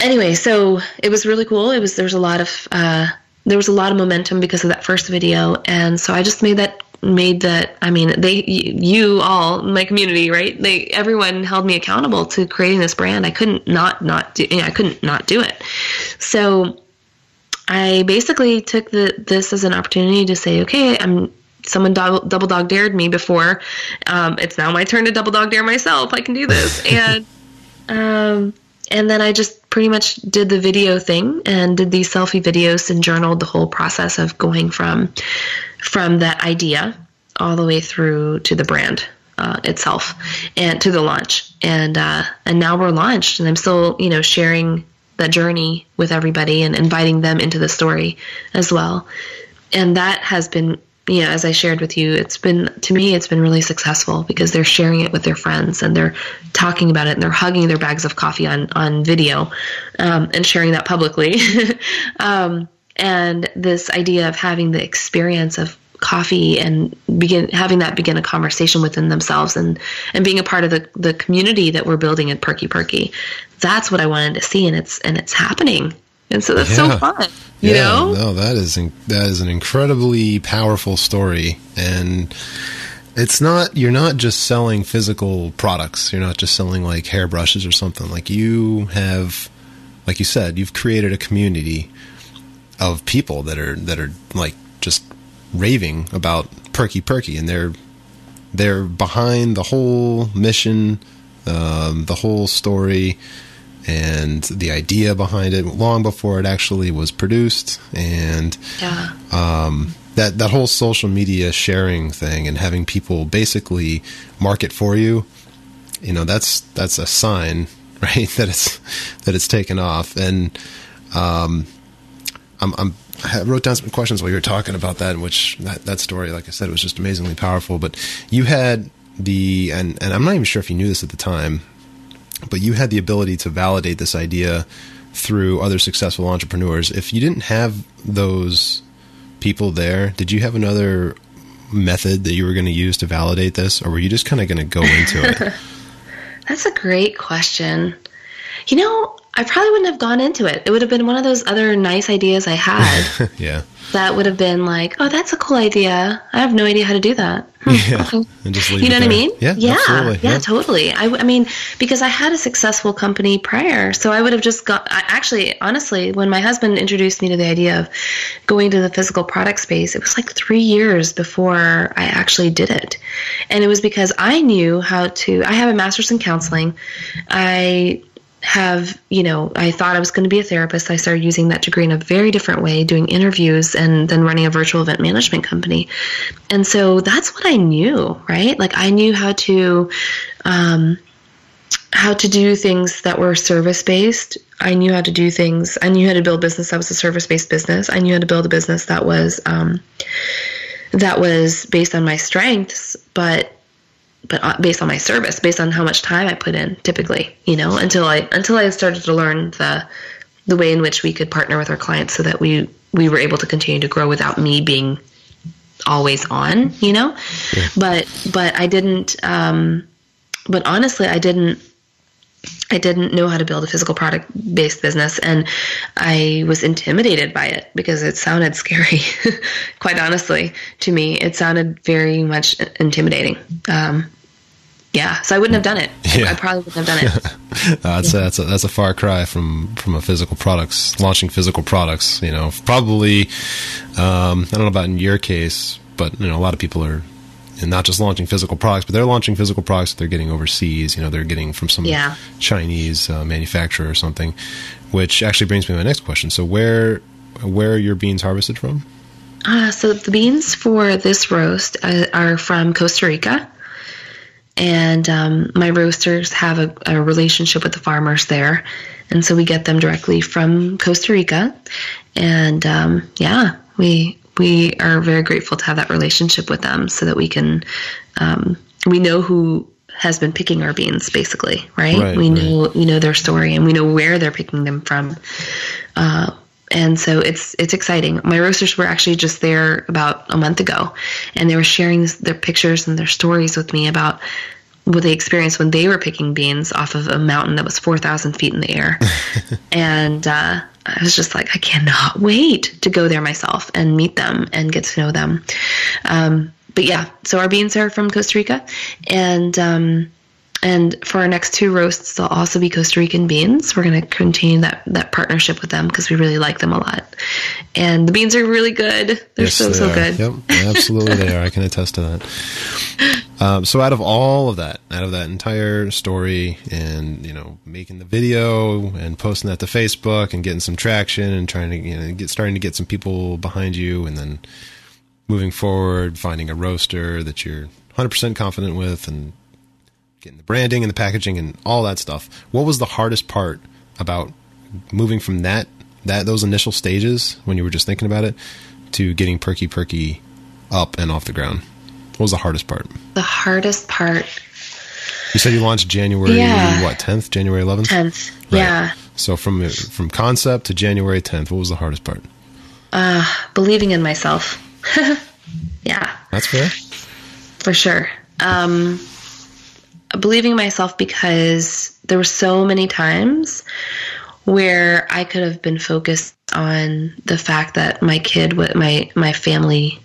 anyway, so it was really cool. It was there was a lot of uh, there was a lot of momentum because of that first video, and so I just made that made that I mean they you all my community right they everyone held me accountable to creating this brand I couldn't not not do I couldn't not do it so I basically took the this as an opportunity to say okay I'm someone double, double dog dared me before. Um, it's now my turn to double dog dare myself. I can do this. and um, and then I just pretty much did the video thing and did these selfie videos and journaled the whole process of going from from that idea all the way through to the brand uh, itself and to the launch. And uh, and now we're launched, and I'm still you know sharing that journey with everybody and inviting them into the story as well. And that has been know, as I shared with you, it's been to me, it's been really successful because they're sharing it with their friends and they're talking about it and they're hugging their bags of coffee on on video um, and sharing that publicly. um, and this idea of having the experience of coffee and begin having that begin a conversation within themselves and and being a part of the the community that we're building at Perky Perky. That's what I wanted to see, and it's and it's happening. And so that's yeah. so fun. You yeah, know? No, that is that is an incredibly powerful story and it's not you're not just selling physical products. You're not just selling like hairbrushes or something. Like you have like you said, you've created a community of people that are that are like just raving about Perky Perky and they're they're behind the whole mission, um, the whole story and the idea behind it long before it actually was produced and yeah. um, that that whole social media sharing thing and having people basically market for you you know that's that's a sign right that it's that it's taken off and um, I'm, I'm I wrote down some questions while you were talking about that, in which that, that story, like I said, was just amazingly powerful. But you had the, and, and I'm not even sure if you knew this at the time, but you had the ability to validate this idea through other successful entrepreneurs. If you didn't have those people there, did you have another method that you were going to use to validate this, or were you just kind of going to go into it? That's a great question. You know, I probably wouldn't have gone into it. It would have been one of those other nice ideas I had. yeah. That would have been like, oh, that's a cool idea. I have no idea how to do that. Hmm, yeah. Okay. And just leave you know what I mean? Yeah. Yeah. Yeah, yeah. Totally. I, I mean, because I had a successful company prior, so I would have just got. I, actually, honestly, when my husband introduced me to the idea of going to the physical product space, it was like three years before I actually did it, and it was because I knew how to. I have a master's in counseling. I have, you know, I thought I was going to be a therapist. I started using that degree in a very different way, doing interviews and then running a virtual event management company. And so that's what I knew, right? Like I knew how to, um, how to do things that were service based. I knew how to do things. I knew how to build business that was a service based business. I knew how to build a business that was, um, that was based on my strengths, but but uh, based on my service, based on how much time I put in, typically, you know, until I until I started to learn the the way in which we could partner with our clients so that we we were able to continue to grow without me being always on, you know. Yeah. But but I didn't. Um, but honestly, I didn't. I didn't know how to build a physical product based business, and I was intimidated by it because it sounded scary. Quite honestly, to me, it sounded very much intimidating. Um, yeah, so I wouldn't have done it. Yeah. I probably wouldn't have done it. that's that's a, that's a far cry from from a physical products launching physical products. You know, probably um, I don't know about in your case, but you know, a lot of people are and not just launching physical products, but they're launching physical products that they're getting overseas. You know, they're getting from some Yeah. Chinese uh, manufacturer or something. Which actually brings me to my next question. So where where are your beans harvested from? Uh, so the beans for this roast uh, are from Costa Rica, and um, my roasters have a, a relationship with the farmers there, and so we get them directly from Costa Rica, and um, yeah, we we are very grateful to have that relationship with them, so that we can um, we know who has been picking our beans, basically, right? Right, we right. know we know their story, and we know where they're picking them from. Uh, and so it's it's exciting. My roasters were actually just there about a month ago, and they were sharing their pictures and their stories with me about what they experienced when they were picking beans off of a mountain that was four thousand feet in the air. and uh, I was just like, I cannot wait to go there myself and meet them and get to know them. Um, but yeah, so our beans are from Costa Rica, and um, and for our next two roasts, they'll also be Costa Rican beans. We're going to continue that that partnership with them because we really like them a lot. And the beans are really good. They're Yes, so they so are. good. Yep, absolutely they are. I can attest to that. Um, so out of all of that, out of that entire story, and you know, making the video and posting that to Facebook and getting some traction and trying to you know get starting to get some people behind you, and then moving forward, finding a roaster that you're 100% confident with, and getting the branding and the packaging and all that stuff. What was the hardest part about moving from that that those initial stages when you were just thinking about it to getting perky perky up and off the ground? What was the hardest part? The hardest part, You said you launched January Yeah. what tenth, January eleventh. tenth. Right. Yeah, So from from concept to January tenth, what was the hardest part? Uh, believing in myself. yeah, That's fair. for sure. Um, believing in myself because there were so many times where I could have been focused on the fact that my kid, what my my family,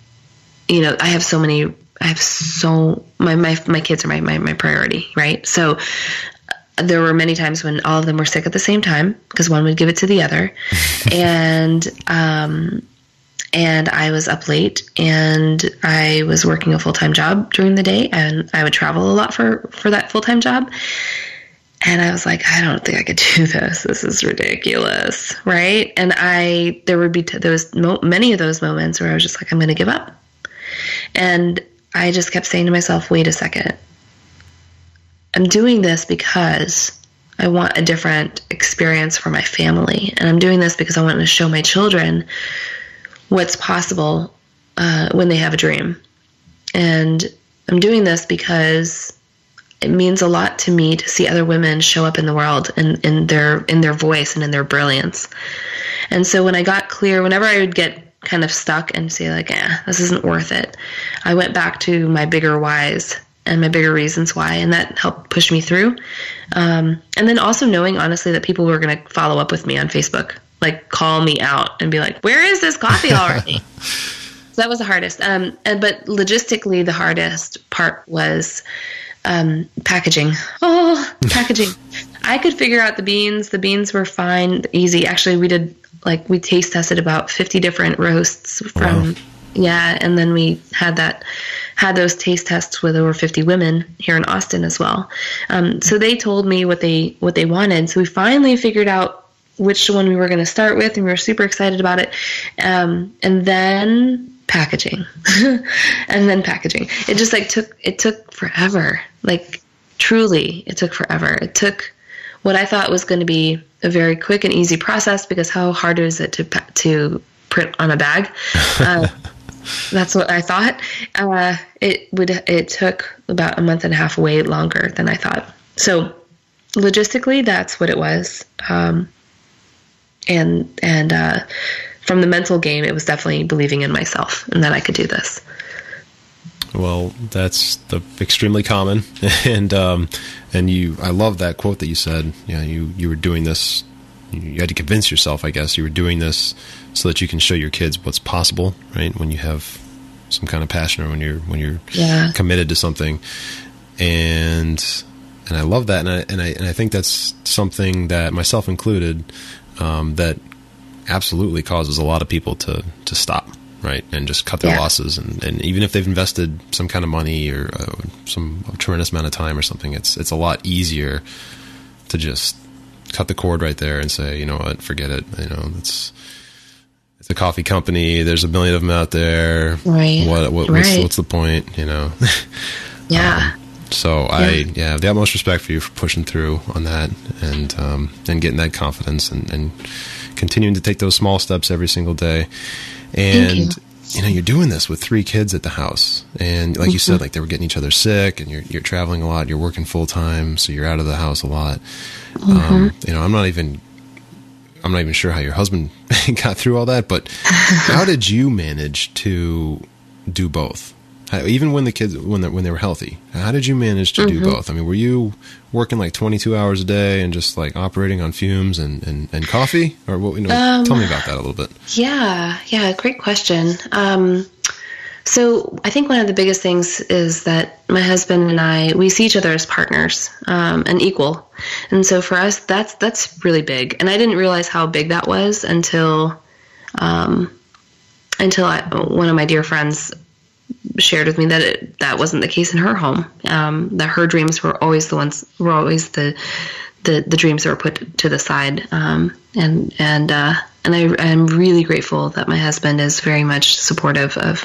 you know, I have so many. I have so my my my kids are my my, my priority, right? So uh, there were many times when all of them were sick at the same time because one would give it to the other, and um, and I was up late and I was working a full time job during the day and I would travel a lot for for that full time job. And I was like, I don't think I could do this. This is ridiculous, right? And I there would be t- was mo- many of those moments where I was just like, I'm going to give up. And I just kept saying to myself, wait a second. I'm doing this because I want a different experience for my family. And I'm doing this because I want to show my children what's possible uh, when they have a dream. And I'm doing this because it means a lot to me to see other women show up in the world in, in their in their voice and in their brilliance. And so when I got clear, whenever I would get kind of stuck and say like, "eh, this isn't worth it," I went back to my bigger whys and my bigger reasons why, and that helped push me through. Um, and then also knowing honestly that people were going to follow up with me on Facebook, like call me out and be like, "Where is this coffee already?" so that was the hardest. Um, and, but logistically, the hardest part was um, packaging. Oh, packaging. I could figure out the beans. The beans were fine, easy. Actually, we did like we taste tested about fifty different roasts from Wow. yeah, and then we had that had those taste tests with over fifty women here in Austin as well. Um, so they told me what they what they wanted. So we finally figured out which one we were going to start with, and we were super excited about it. Um, and then packaging, and then packaging. It just like took it took forever. Like truly, it took forever. It took what I thought was going to be a very quick and easy process because how hard is it to to print on a bag? Uh, that's what I thought. Uh, it would. It took about a month and a half, way longer than I thought. So logistically, that's what it was. Um, and and uh, from the mental game, it was definitely believing in myself and that I could do this. Well, that's the extremely common, and um, and you. I love that quote that you said. You know, you you were doing this. You had to convince yourself, I guess, you were doing this so that you can show your kids what's possible, right? When you have some kind of passion or when you're when you're Yeah. committed to something, and and I love that, and I and I and I think that's something that myself included um, that absolutely causes a lot of people to to stop right and just cut their Yeah. losses and, and even if they've invested some kind of money or uh, some a tremendous amount of time or something it's it's a lot easier to just cut the cord right there and say you know what forget it you know it's it's a coffee company there's a million of them out there Right. what, what what's, Right. what's the point you know Yeah. So I yeah have the utmost respect for you for pushing through on that and um, and getting that confidence and, and continuing to take those small steps every single day. And you. you. know you're doing this with three kids at the house, and like you said, like they were getting each other sick, and you're you're traveling a lot, you're working full time, so you're out of the house a lot. Um, you know I'm not even. I'm not even sure how your husband got through all that, but how did you manage to do both? How- Even when the kids when they, when they were healthy, how did you manage to do both? I mean, were you working like 22 hours a day and just like operating on fumes and, and, and coffee, or what? You know, tell me about that a little bit. Yeah, yeah, great question. Um, so I think one of the biggest things is that my husband and I we see each other as partners um, and equal, and so for us that's that's really big. And I didn't realize how big that was until um, until I, one of my dear friends shared with me that it, that wasn't the case in her home. Um, that her dreams were always the ones were always the the, the dreams that were put to the side. Um, and and uh, and I am really grateful that my husband is very much supportive of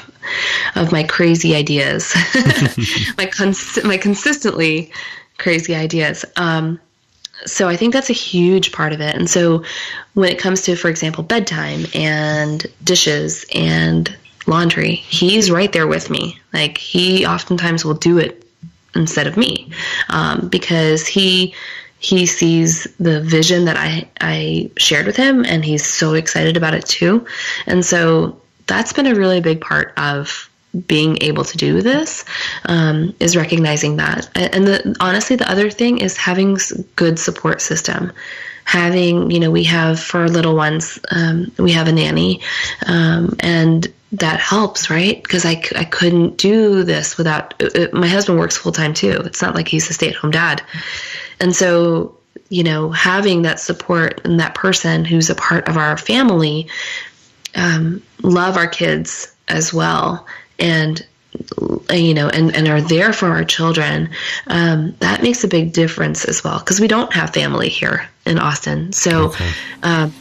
of my crazy ideas, my cons- my consistently crazy ideas. Um, so I think that's a huge part of it. And so when it comes to, for example, bedtime and dishes and laundry, he's right there with me. Like he oftentimes will do it instead of me um, because he he sees the vision that I I shared with him, and he's so excited about it too. And so that's been a really big part of being able to do this um, is recognizing that. And the, honestly, the other thing is having good support system. Having, you know, we have for our little ones, um, we have a nanny, um, and that helps, right? Because I, I couldn't do this without uh, uh, my husband works full time too. It's not like he's a stay at home dad. And so, you know, having that support and that person who's a part of our family um, love our kids as well and uh, you know and, and are there for our children um, that makes a big difference as well because we don't have family here in austin so um,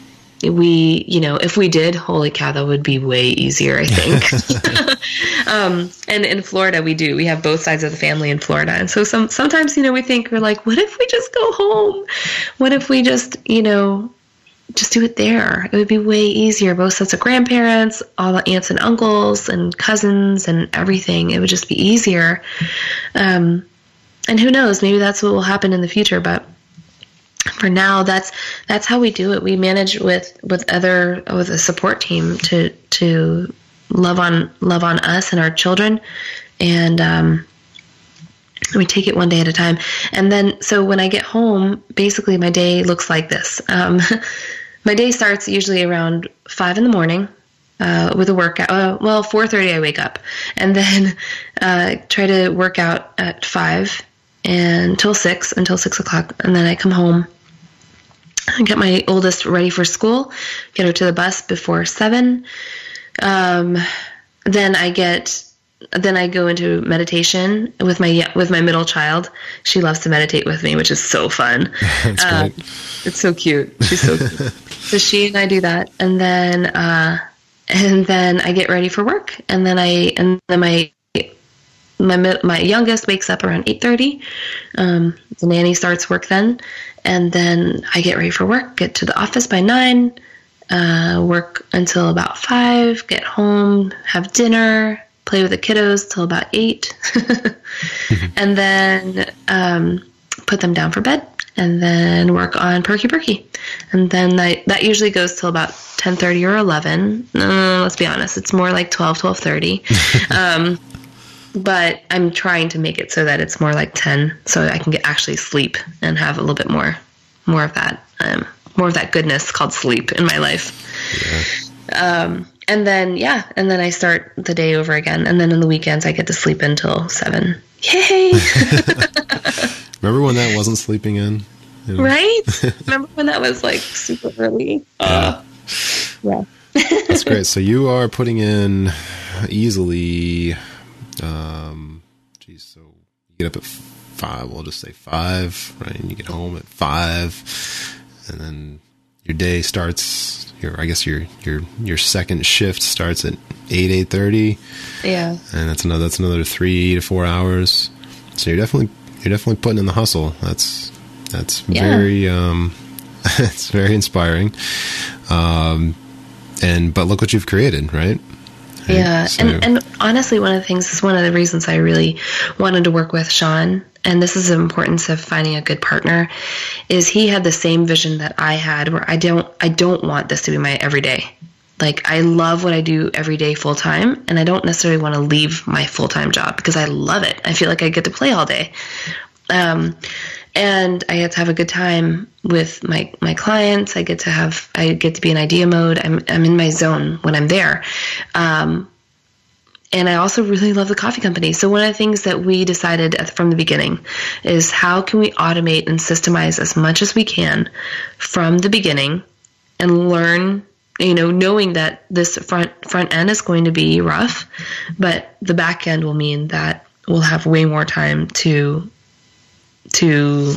we you know if we did holy cow that would be way easier i think um, and in florida we do we have both sides of the family in florida and so some sometimes you know we think we're like what if we just go home what if we just you know just do it there. It would be way easier. Both sets of grandparents, all the aunts and uncles and cousins and everything. It would just be easier. Um, and who knows? Maybe that's what will happen in the future. But for now, that's that's how we do it. We manage with with other with a support team to to love on love on us and our children, and um, we take it one day at a time. And then, so when I get home, basically my day looks like this. Um, my day starts usually around five in the morning uh, with a workout. Uh, well, four thirty I wake up, and then uh, try to work out at five until six until six o'clock, and then I come home. I get my oldest ready for school, get her to the bus before seven. Um, then I get then I go into meditation with my with my middle child. She loves to meditate with me, which is so fun. That's great. it's so cute. She's so cute. so she and I do that, and then uh, and then I get ready for work, and then I and then my my my youngest wakes up around eight thirty. Um, the nanny starts work then, and then I get ready for work. Get to the office by nine. Uh, work until about five. Get home, have dinner, play with the kiddos till about eight, and then um, put them down for bed, and then work on Perky Perky, and then I, that usually goes till about ten thirty or eleven. Uh, let's be honest, it's more like 12, 12.30. um, but I'm trying to make it so that it's more like ten, so I can get actually sleep and have a little bit more, more of that, um, more of that goodness called sleep in my life. Um, and then yeah, and then I start the day over again, and then on the weekends I get to sleep until seven. Yay! Remember when that wasn't sleeping in? You know? Right? Remember when that was like super early? Uh, yeah. That's great. So you are putting in easily, um, geez, so you get up at five, we'll just say five, right? And you get home at five, and then your day starts. Your, I guess your your your second shift starts at eight eight thirty. Yeah, and that's another that's another three to four hours. So you're definitely you're definitely putting in the hustle. That's that's yeah. very um, it's very inspiring. Um, and but look what you've created, right? Yeah, so. and and honestly, one of the things is one of the reasons I really wanted to work with Sean, and this is the importance of finding a good partner, is he had the same vision that I had, where I don't I don't want this to be my everyday. Like I love what I do every day full time, and I don't necessarily want to leave my full time job because I love it. I feel like I get to play all day. Um, and I get to have a good time with my my clients. I get to have I get to be in idea mode. I'm I'm in my zone when I'm there. Um, and I also really love the coffee company. So one of the things that we decided the, from the beginning is how can we automate and systemize as much as we can from the beginning and learn you know knowing that this front front end is going to be rough but the back end will mean that we'll have way more time to to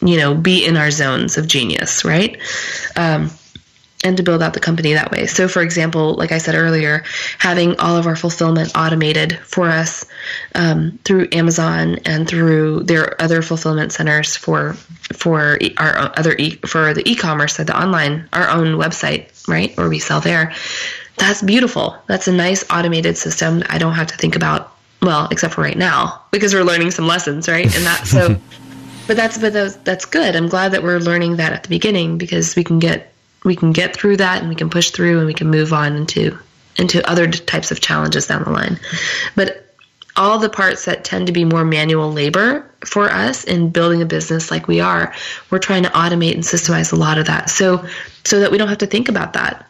you know be in our zones of genius right? Um, and to build out the company that way. So for example like i said earlier having all of our fulfillment automated for us um, through amazon and through their other fulfillment centers for for our other e- for the e-commerce the online our own website right where we sell there. That's beautiful. That's a nice automated system. I don't have to think about well except for right now because we're learning some lessons right? And that so but that's but that's, good. I'm glad that we're learning that at the beginning because we can get we can get through that and we can push through and we can move on into into other types of challenges down the line. But all the parts that tend to be more manual labor for us in building a business like we are, we're trying to automate and systemize a lot of that. So so that we don't have to think about that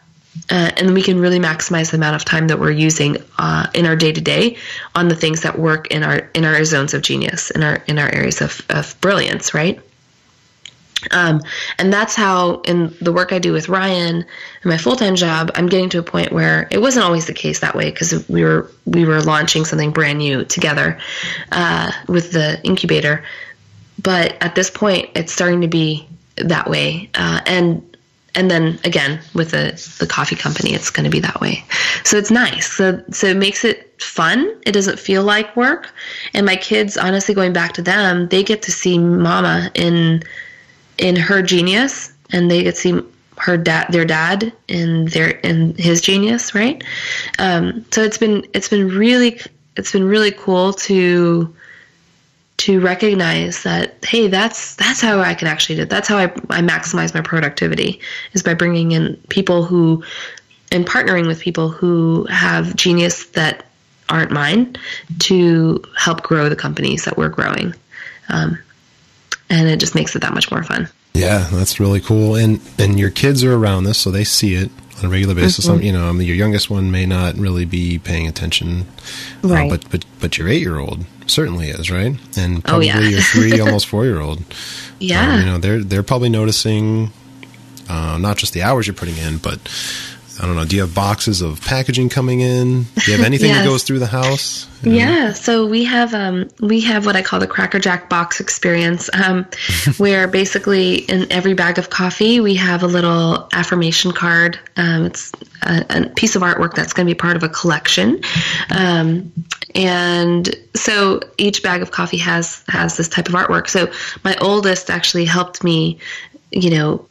uh, and we can really maximize the amount of time that we're using uh, in our day to day on the things that work in our in our zones of genius in our in our areas of, of brilliance right um, and that's how in the work I do with Ryan and my full-time job, I'm getting to a point where it wasn't always the case that way because we were we were launching something brand new together uh, with the incubator. But at this point, it's starting to be that way, uh, and and then again with the, the coffee company it's going to be that way. So it's nice. So so it makes it fun. It doesn't feel like work. And my kids honestly going back to them they get to see mama in in her genius and they get to see her dad their dad in their in his genius right? Um, so it's been it's been really it's been really cool to to recognize that hey that's that's how i can actually do it that's how I, I maximize my productivity is by bringing in people who and partnering with people who have genius that aren't mine to help grow the companies that we're growing. Um, and it just makes it that much more fun. Yeah that's really cool. And and your kids are around this so they see it on a regular basis. Mm-hmm. you know, I mean, your youngest one may not really be paying attention, uh, right? Uh, but but but your eight year old certainly is, right? And probably oh, yeah. your three, almost four year old. Yeah, um, you know, they're they're probably noticing uh, not just the hours you're putting in, but I don't know. Do you have boxes of packaging coming in? Do you have anything yes. that goes through the house? You know? Yeah. So we have um, we have what I call the Cracker Jack box experience, um, where basically in every bag of coffee we have a little affirmation card. Um, it's a, a, piece of artwork that's going to be part of a collection, um, and so each bag of coffee has has this type of artwork. So my oldest actually helped me you know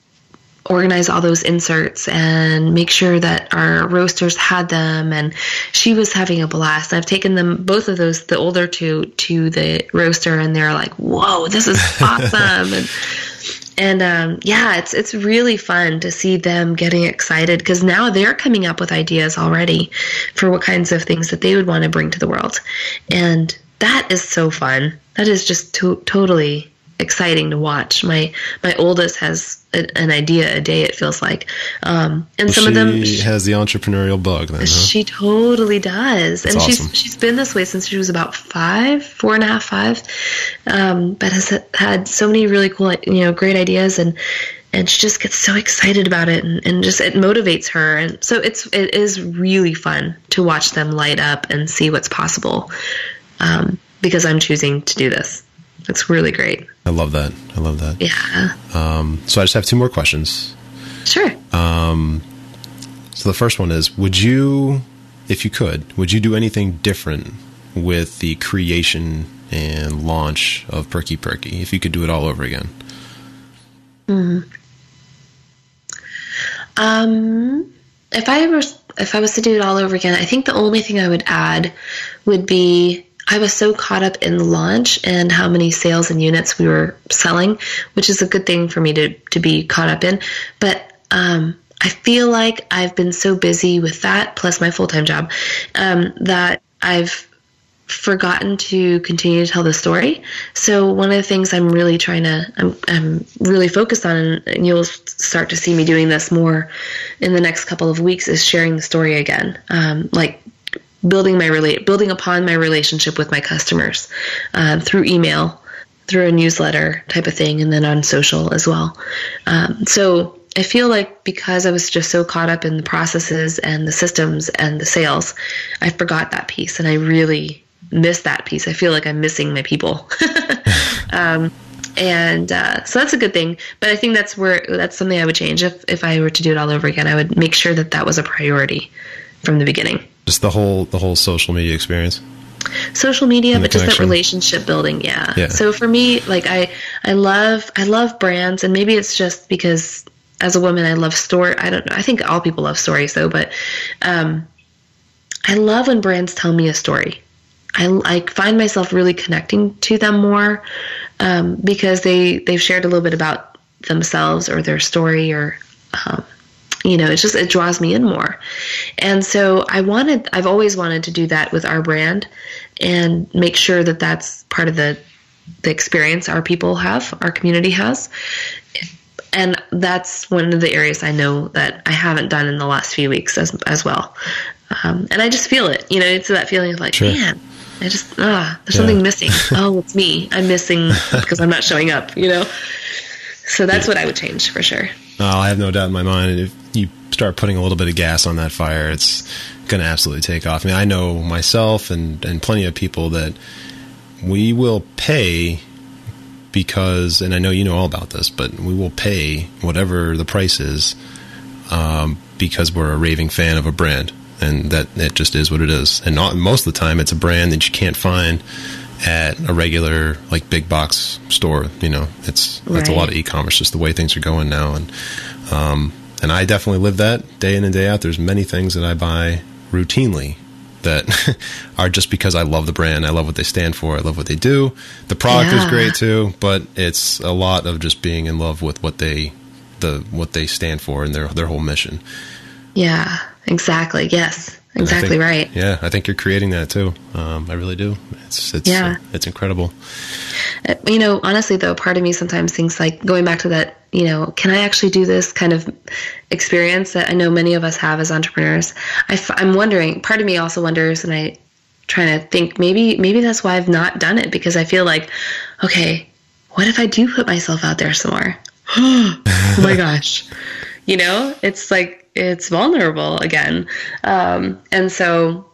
organize all those inserts and make sure that our roasters had them. And she was having a blast. I've taken them both of those the older two to the roaster and they're like whoa this is awesome. And and um, yeah it's it's really fun to see them getting excited because now they're coming up with ideas already for what kinds of things that they would want to bring to the world. And that is so fun. That is just to- totally exciting to watch. My my oldest has a, an idea a day. It feels like, um, and some of them she has the entrepreneurial bug. Then, huh? she totally does, and awesome. she's she's been this way since she was about five, four and a half, five. Um, but has had so many really cool, you know, great ideas, and and she just gets so excited about it, and, and just it motivates her, and so it's it is really fun to watch them light up and see what's possible, um, because I'm choosing to do this. It's really great. I love that. I love that. Yeah. Um, so I just have two more questions. Sure. So the first one is: Would you, if you could, would you do anything different with the creation and launch of Perky Perky if you could do it all over again? Um, if I ever, if I was to do it all over again, I think the only thing I would add would be I was so caught up in launch and how many sales and units we were selling, which is a good thing for me to to be caught up in. But um, I feel like I've been so busy with that plus my full time job um, that I've forgotten to continue to tell the story. So one of the things I'm really trying to, I'm, I'm really focused on, and you'll start to see me doing this more in the next couple of weeks, is sharing the story again. Um, like building my relate, building upon my relationship with my customers um, through email, through a newsletter type of thing, and then on social as well. Um, so I feel like because I was just so caught up in the processes and the systems and the sales, I forgot that piece, and I really miss that piece. I feel like I'm missing my people. um, and uh, so that's a good thing. But I think that's where that's something I would change if if I were to do it all over again. I would make sure that that was a priority from the beginning. Just the whole the whole social media experience. Social media, but just that relationship building, yeah. Yeah. So for me, like I I love I love brands, and maybe it's just because as a woman I love story. I don't know. I think all people love stories though, but um, I love when brands tell me a story. I, I find myself really connecting to them more um, because they they've shared a little bit about themselves or their story or um, you know it's just it draws me in more. And so i wanted i've always wanted to do that with our brand and make sure that that's part of the the experience our people have our community has. And that's one of the areas i know that i haven't done in the last few weeks as, as well. Um, and i just feel it you know it's that feeling of like Sure. man i just ah there's Yeah. something missing. Oh it's me. I'm missing because i'm not showing up you know? So that's what i would change for sure Oh, I have no doubt in my mind. If you start putting a little bit of gas on that fire, it's going to absolutely take off. I mean, I know myself and, and plenty of people that we will pay because, and I know you know all about this, but we will pay whatever the price is um, because we're a raving fan of a brand. And that it just is what it is. And not, most of the time, it's a brand that you can't find at a regular like big box store. You know, it's that's a lot of e-commerce, just the way things are going now. And um, and I definitely live that day in and day out. There's many things that I buy routinely that are just because I love the brand. I love what they stand for. I love what they do. The product is great too, but it's a lot of just being in love with what they the what they stand for and their their whole mission. Yeah, exactly. Yes, exactly think- right. Yeah, I think you're creating that too. Um, I really do. It's it's Yeah. it's incredible. Uh, You know, honestly, though, part of me sometimes thinks like going back to that, you know, can I actually do this kind of experience that I know many of us have as entrepreneurs? I f- I'm wondering, part of me also wonders, and I trying to think maybe maybe that's why I've not done it because I feel like, okay, what if I do put myself out there some more? oh my gosh. You know, it's like it's vulnerable again. Um, and so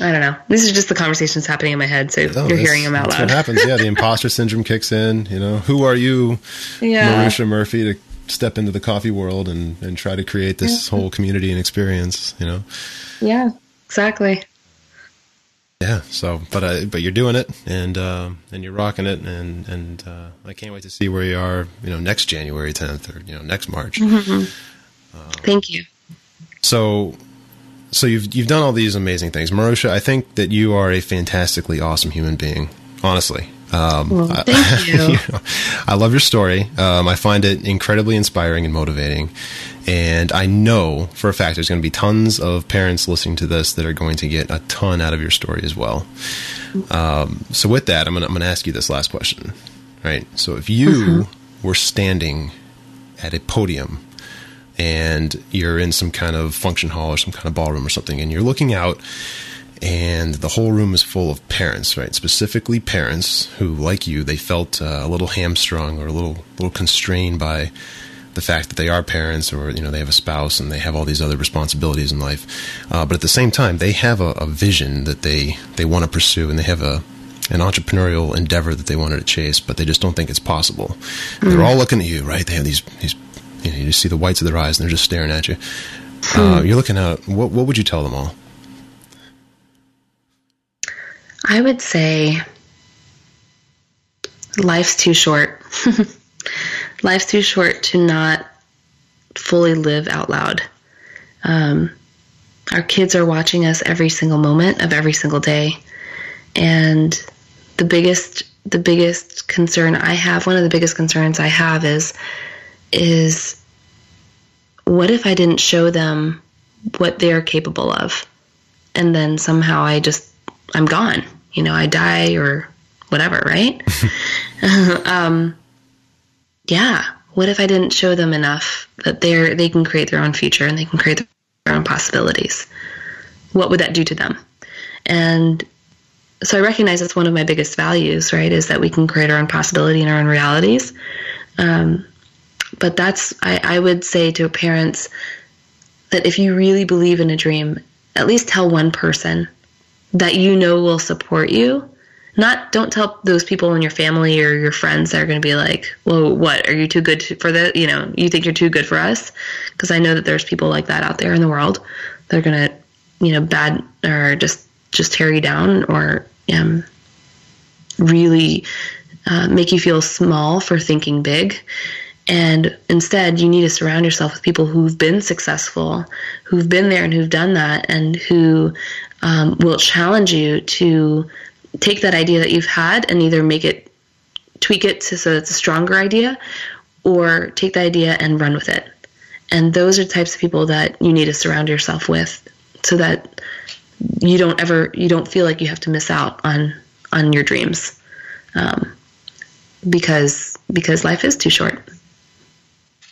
I don't know. These are just the conversations happening in my head, so No, you're hearing them out that's loud. what happens. Yeah, the imposter syndrome kicks in. You know, who are you, Yeah. Maruxa Murphy, to step into the coffee world and and try to create this whole community and experience? You know. Yeah, exactly. Yeah. So, but uh, but you're doing it, and um, and you're rocking it, and and uh, I can't wait to see where you are. You know, next January 10th or you know next March. Thank you. So, so you've you've done all these amazing things, Maruxa. I think that you are a fantastically awesome human being. Honestly, um, Well, I- thank you. know, I love your story. Um, I find it incredibly inspiring and motivating. And I know for a fact there's going to be tons of parents listening to this that are going to get a ton out of your story as well. Um, so with that, I'm going to I'm to ask you this last question. right? So if you mm-hmm. were standing at a podium and you're in some kind of function hall or some kind of ballroom or something, and you're looking out, and the whole room is full of parents, right? Specifically, parents who, like you, they felt uh, a little hamstrung or a little little constrained by the fact that they are parents or you know they have a spouse and they have all these other responsibilities in life uh, but at the same time they have a, a vision that they they want to pursue and they have a an entrepreneurial endeavor that they wanted to chase but they just don't think it's possible mm. they're all looking at you right they have these these you, know, you just see the whites of their eyes and they're just staring at you. Hmm. Uh, you're looking at what? What would you tell them all? I would say life's too short. life's too short to not fully live out loud. Um, our kids are watching us every single moment of every single day, and the biggest the biggest concern I have, one of the biggest concerns I have is is what if I didn't show them what they're capable of? And then somehow I just, I'm gone. You know, I die or whatever, right? um, yeah. What if I didn't show them enough that they're, they can create their own future and they can create their own possibilities? What would that do to them? And so I recognize that's one of my biggest values, right? Is that we can create our own possibility and our own realities. Um, but that's, I, I would say to parents that if you really believe in a dream, at least tell one person that you know will support you. Not, don't tell those people in your family or your friends that are going to be like, well, what, are you too good for the, you know, you think you're too good for us? Because I know that there's people like that out there in the world that are going to, you know, bad or just, just tear you down or um, really uh, make you feel small for thinking big. And instead, you need to surround yourself with people who've been successful, who've been there and who've done that, and who um, will challenge you to take that idea that you've had and either make it, tweak it to, so it's a stronger idea, or take the idea and run with it. And those are the types of people that you need to surround yourself with so that you don't ever, you don't feel like you have to miss out on, on your dreams. Um, because, because life is too short.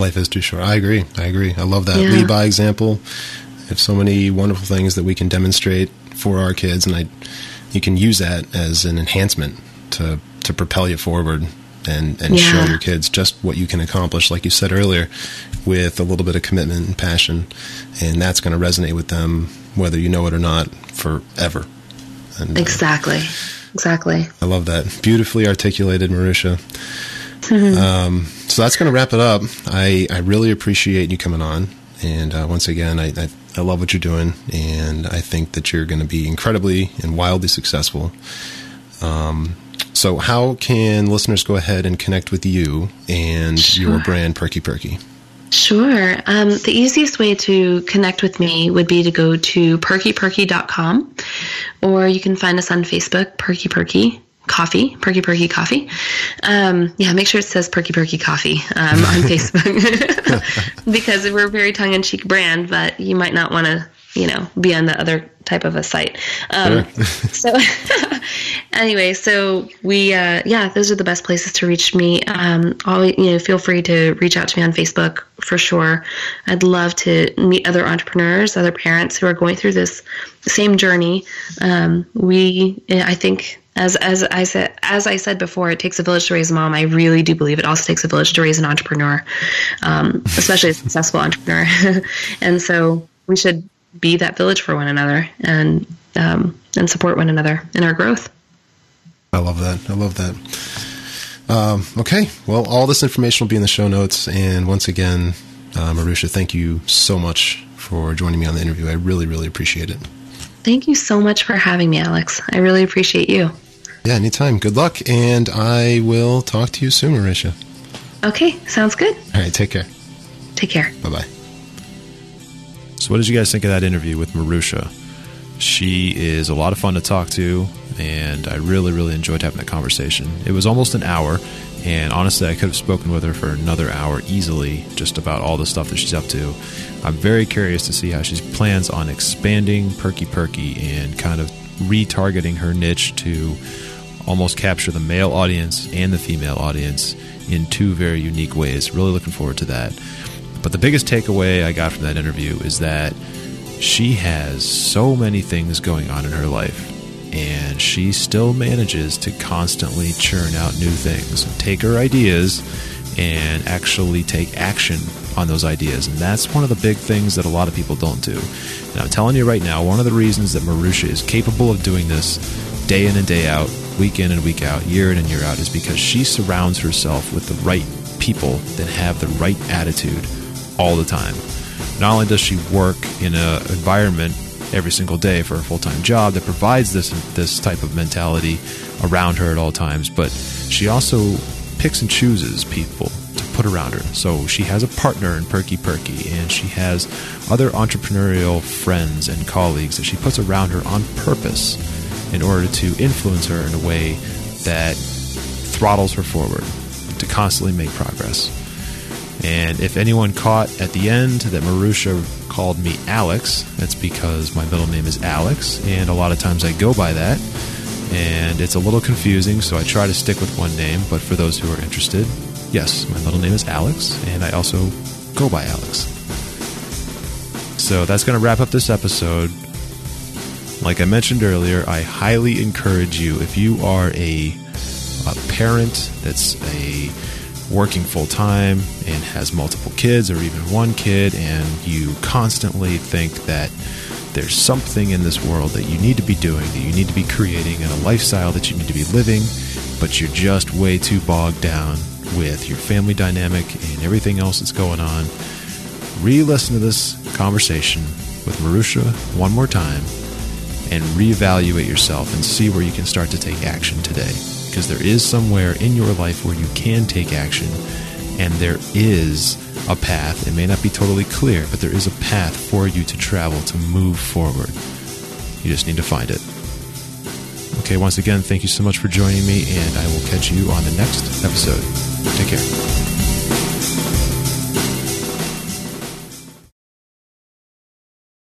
Life is too short. I agree. I agree. I love that yeah. lead by example. Have so many wonderful things that we can demonstrate for our kids, and I, you can use that as an enhancement to to propel you forward and and yeah. show your kids just what you can accomplish, like you said earlier, with a little bit of commitment and passion, and that's going to resonate with them whether you know it or not forever. And, uh, exactly. Uh, exactly. I love that. Beautifully articulated, Maruxa. um, so that's going to wrap it up. I, I really appreciate you coming on. And uh, once again, I, I, I, love what you're doing. And I think that you're going to be incredibly and wildly successful. Um, so, how can listeners go ahead and connect with you and sure. your brand, Perky Perky? Sure. Um, the easiest way to connect with me would be to go to perkyperky.com or you can find us on Facebook, Perky Perky coffee, Perky Perky Coffee. Um, yeah, make sure it says Perky Perky Coffee um, on Facebook because we're a very tongue in cheek brand, but you might not want to, you know, be on the other type of a site. Um, sure. so, anyway, so we, uh, yeah, those are the best places to reach me. Um, always, you know, feel free to reach out to me on Facebook for sure. I'd love to meet other entrepreneurs, other parents who are going through this same journey. Um, we, I think as as I said as I said before, it takes a village to raise a mom. I really do believe it also takes a village to raise an entrepreneur, um, especially a successful entrepreneur. and so we should be that village for one another and um, and support one another in our growth. I love that. I love that. Um, okay, well, all this information will be in the show notes. And once again, uh, Maruxa, thank you so much for joining me on the interview. I really, really appreciate it. Thank you so much for having me, Alex. I really appreciate you. Yeah, anytime. Good luck, and I will talk to you soon, Maruxa. Okay, sounds good. All right, take care. Take care. Bye bye. So, what did you guys think of that interview with Maruxa? She is a lot of fun to talk to, and I really, really enjoyed having that conversation. It was almost an hour, and honestly, I could have spoken with her for another hour easily, just about all the stuff that she's up to. I'm very curious to see how she plans on expanding Perky Perky and kind of retargeting her niche to almost capture the male audience and the female audience in two very unique ways. Really looking forward to that. But the biggest takeaway I got from that interview is that she has so many things going on in her life, and she still manages to constantly churn out new things. Take her ideas and actually take action on those ideas. And that's one of the big things that a lot of people don't do. And I'm telling you right now, one of the reasons that Maruxa is capable of doing this day in and day out, week in and week out, year in and year out, is because she surrounds herself with the right people that have the right attitude all the time. Not only does she work in an environment every single day for a full time job that provides this this type of mentality around her at all times, but she also picks and chooses people to put around her. So she has a partner in Perky Perky, and she has other entrepreneurial friends and colleagues that she puts around her on purpose in order to influence her in a way that throttles her forward to constantly make progress. And if anyone caught at the end that Maruxa called me Alex, that's because my middle name is Alex, and a lot of times I go by that. And it's a little confusing, so I try to stick with one name. But for those who are interested, yes, my middle name is Alex, and I also go by Alex. So that's going to wrap up this episode. Like I mentioned earlier, I highly encourage you if you are a, a parent that's a working full time and has multiple kids or even one kid, and you constantly think that there's something in this world that you need to be doing, that you need to be creating, and a lifestyle that you need to be living, but you're just way too bogged down with your family dynamic and everything else that's going on. Re listen to this conversation with Maruxa one more time and reevaluate yourself and see where you can start to take action today because there is somewhere in your life where you can take action and there is a path. It may not be totally clear, but there is a path for you to travel to move forward. You just need to find it. Okay, once again, thank you so much for joining me, and I will catch you on the next episode. Take care.